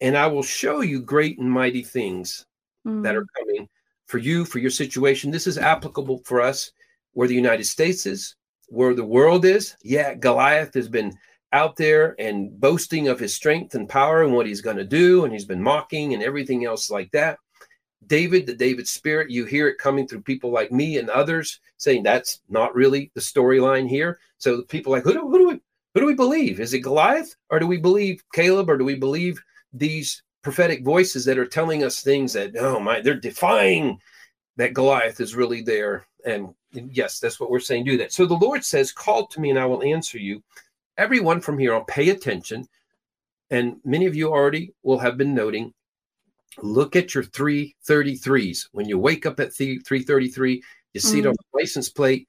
and I will show you great and mighty things mm. that are coming for you, for your situation. This is applicable for us where the United States is, where the world is. Yeah, Goliath has been out there and boasting of his strength and power and what he's going to do. And he's been mocking and everything else like that. David, the David spirit, you hear it coming through people like me and others saying that's not really the storyline here. So people like, who do, who do we who do we believe? Is it Goliath or do we believe Caleb or do we believe these prophetic voices that are telling us things that oh my they're defying that Goliath is really there? And yes, that's what we're saying. Do that. So the Lord says, Call to me and I will answer you everyone from here on, pay attention. And many of you already will have been noting look at your 333s. When you wake up at 333, you see mm. it on the license plate,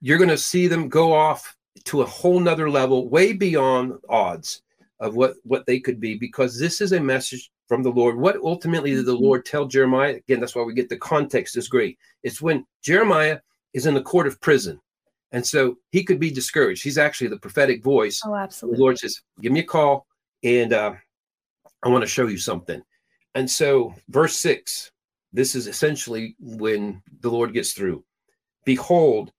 you're going to see them go off to a whole nother level, way beyond odds of what, what they could be, because this is a message from the Lord. What ultimately did the mm-hmm. Lord tell Jeremiah? Again, that's why we get the context is great. It's when Jeremiah is in the court of prison and so he could be discouraged. He's actually the prophetic voice. Oh, absolutely. The Lord says, Give me a call and uh, I want to show you something. And so, verse six, this is essentially when the Lord gets through. Behold,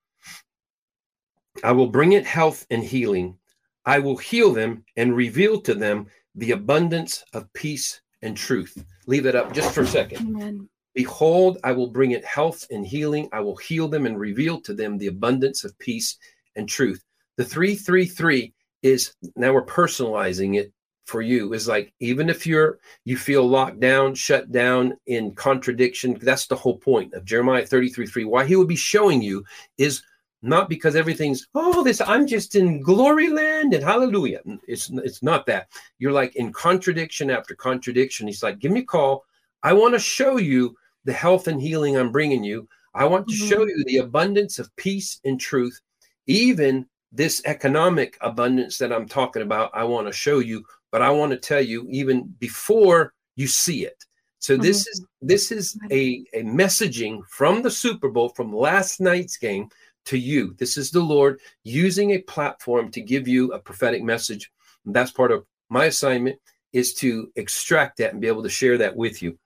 I will bring it health and healing. I will heal them and reveal to them the abundance of peace and truth. Leave that up just for a second. Amen. Behold, I will bring it health and healing. I will heal them and reveal to them the abundance of peace and truth. The 333 is now we're personalizing it for you is like even if you're you feel locked down shut down in contradiction that's the whole point of jeremiah 33 3 why he would be showing you is not because everything's oh this i'm just in glory land and hallelujah it's it's not that you're like in contradiction after contradiction he's like give me a call i want to show you the health and healing I'm bringing you. I want to mm-hmm. show you the abundance of peace and truth, even this economic abundance that I'm talking about. I want to show you, but I want to tell you even before you see it. So mm-hmm. this is this is a, a messaging from the Super Bowl from last night's game to you. This is the Lord using a platform to give you a prophetic message. And that's part of my assignment is to extract that and be able to share that with you.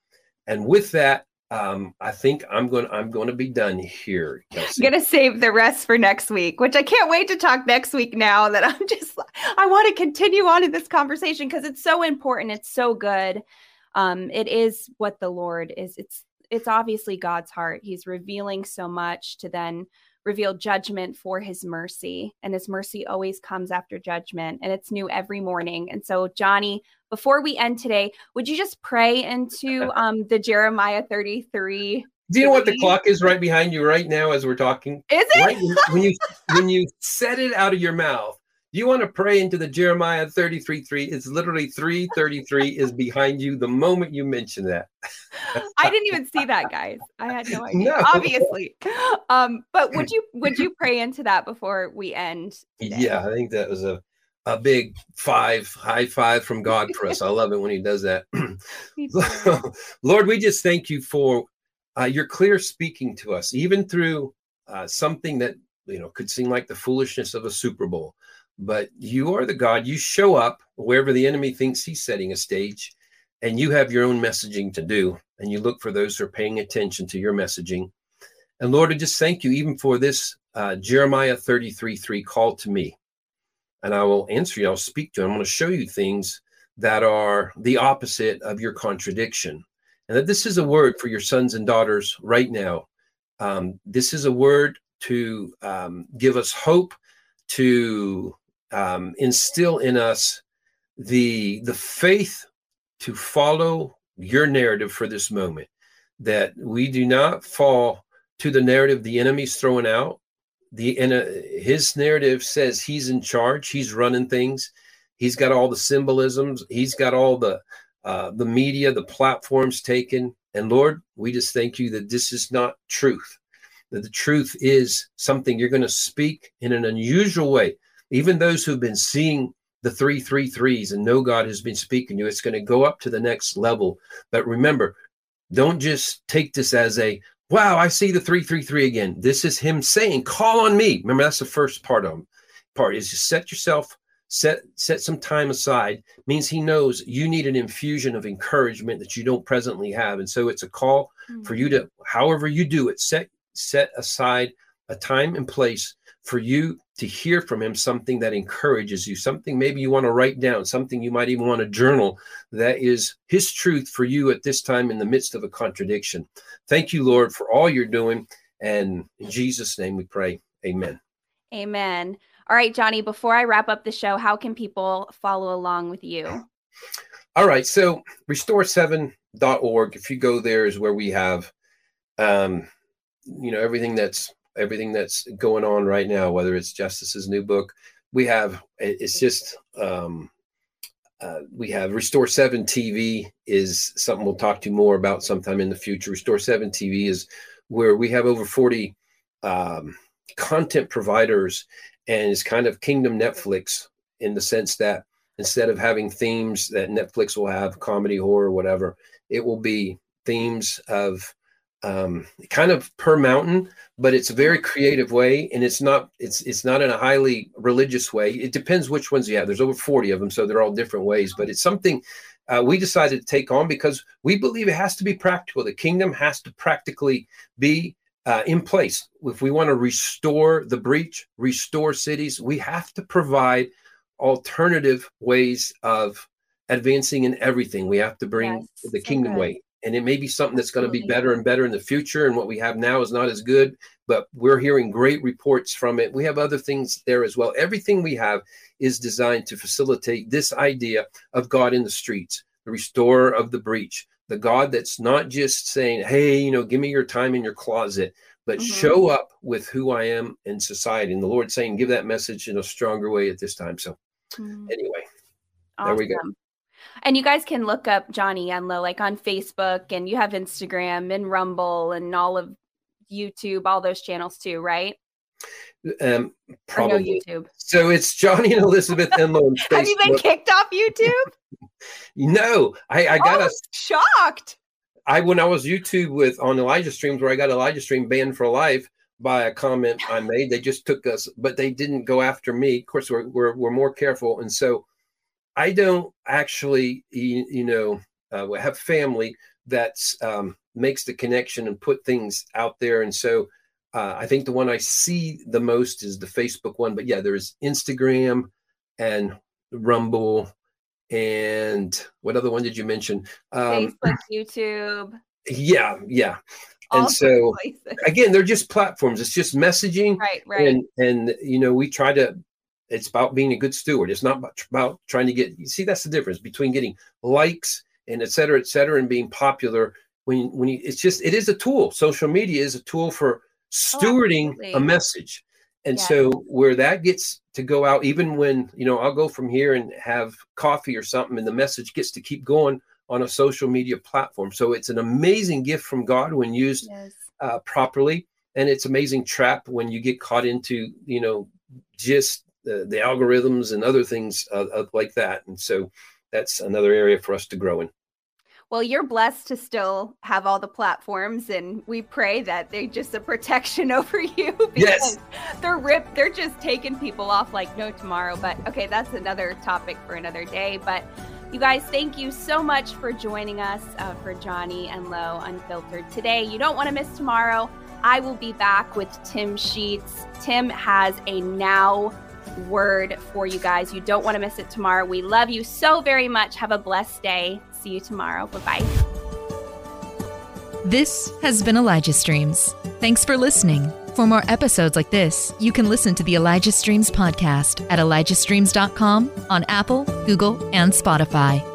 And with that, um, I think I'm going. I'm going to be done here. Kelsey. I'm going to save the rest for next week, which I can't wait to talk next week. Now that I'm just, I want to continue on in this conversation because it's so important. It's so good. Um, it is what the Lord is. It's it's obviously God's heart. He's revealing so much to then reveal judgment for his mercy. And his mercy always comes after judgment, and it's new every morning. And so, Johnny, before we end today, would you just pray into um, the Jeremiah 33? Do you know what the clock is right behind you right now as we're talking? Is it? Right when you when you said it out of your mouth, you want to pray into the Jeremiah 33 3. It's literally 333 is behind you the moment you mention that. I didn't even see that, guys. I had no idea. No. Obviously. Um, but would you would you pray into that before we end? Today? Yeah, I think that was a a big five, high five from God for us. I love it when He does that. Lord, we just thank you for uh, your clear speaking to us, even through uh, something that you know could seem like the foolishness of a Super Bowl but you are the God. You show up wherever the enemy thinks he's setting a stage, and you have your own messaging to do. And you look for those who are paying attention to your messaging. And Lord, I just thank you even for this uh, Jeremiah 33 3 call to me. And I will answer you, I'll speak to you. I'm going to show you things that are the opposite of your contradiction. And that this is a word for your sons and daughters right now. Um, this is a word to um, give us hope, to um, instill in us the the faith to follow your narrative for this moment that we do not fall to the narrative the enemy's throwing out. The in a, his narrative says he's in charge he's running things he's got all the symbolisms he's got all the uh, the media the platforms taken. And lord we just thank you that this is not truth that the truth is something you're going to speak in an unusual way even those who've been seeing the three three threes and know God has been speaking to you, it's going to go up to the next level. But remember, don't just take this as a wow, I see the three three three again. This is him saying, call on me. Remember, that's the first part of him. Part is just set yourself, set set some time aside. Means he knows you need an infusion of encouragement that you don't presently have. And so it's a call mm-hmm. for you to, however you do it, set set aside a time and place for you to hear from him something that encourages you, something maybe you want to write down, something you might even want to journal that is his truth for you at this time in the midst of a contradiction. Thank you, Lord, for all you're doing. And in Jesus' name we pray. Amen. Amen. All right, Johnny, before I wrap up the show, how can people follow along with you? All right. So restore7.org, if you go there, is where we have um, you know, everything that's everything that's going on right now, whether it's Justice's new book, we have it's just um, uh, we have Restore Seven TV is something we'll talk to you more about sometime in the future. Restore Seven TV is where we have over forty um, content providers, and it's kind of Kingdom Netflix in the sense that instead of having themes that Netflix will have, comedy, horror, whatever, it will be themes of um, kind of per mountain, but it's a very creative way, and it's not it's it's not in a highly religious way. It depends which ones you have. There's over 40 of them, so they're all different ways. But it's something uh, we decided to take on because we believe it has to be practical. The kingdom has to practically be uh, in place. If we want to restore the breach, restore cities, we have to provide alternative ways of advancing in everything. We have to bring yes, the kingdom okay. way and it may be something that's going to be better and better in the future and what we have now is not as good but we're hearing great reports from it we have other things there as well everything we have is designed to facilitate this idea of god in the streets the restorer of the breach the god that's not just saying hey you know give me your time in your closet but mm-hmm. show up with who i am in society and the lord saying give that message in a stronger way at this time so mm-hmm. anyway awesome. there we go and you guys can look up Johnny Enlow like on Facebook and you have Instagram and Rumble and all of YouTube, all those channels too, right? Um, probably. No YouTube. So it's Johnny and Elizabeth Enlow. Have you been kicked off YouTube? no, I, I got oh, a shocked. I when I was YouTube with on Elijah streams where I got Elijah stream banned for life by a comment I made. They just took us, but they didn't go after me. Of course, we're we're, we're more careful, and so I don't actually, you, you know, uh, have family that um, makes the connection and put things out there, and so uh, I think the one I see the most is the Facebook one. But yeah, there's Instagram and Rumble and what other one did you mention? Um, Facebook, YouTube. Yeah, yeah. And so again, they're just platforms. It's just messaging. Right, right. And and you know, we try to it's about being a good steward. It's not about trying to get you see that's the difference between getting likes and et cetera, et cetera, and being popular when when you, it's just it is a tool. Social media is a tool for oh, stewarding oh, a message. And yeah. so where that gets to go out, even when, you know, I'll go from here and have coffee or something and the message gets to keep going on a social media platform. So it's an amazing gift from God when used yes. uh, properly. And it's amazing trap when you get caught into, you know, just the, the algorithms and other things uh, uh, like that. And so that's another area for us to grow in well, you're blessed to still have all the platforms, and we pray that they just a protection over you because yes. they're ripped. They're just taking people off like no tomorrow. But okay, that's another topic for another day. But you guys, thank you so much for joining us uh, for Johnny Enlow Unfiltered today. You don't want to miss tomorrow. I will be back with Tim Sheets. Tim has a now word for you guys. You don't want to miss it tomorrow. We love you so very much. Have a blessed day see you tomorrow. Bye bye. This has been Elijah Streams. Thanks for listening. For more episodes like this, you can listen to the Elijah Streams podcast at ElijahStreams.com on Apple, Google, and Spotify.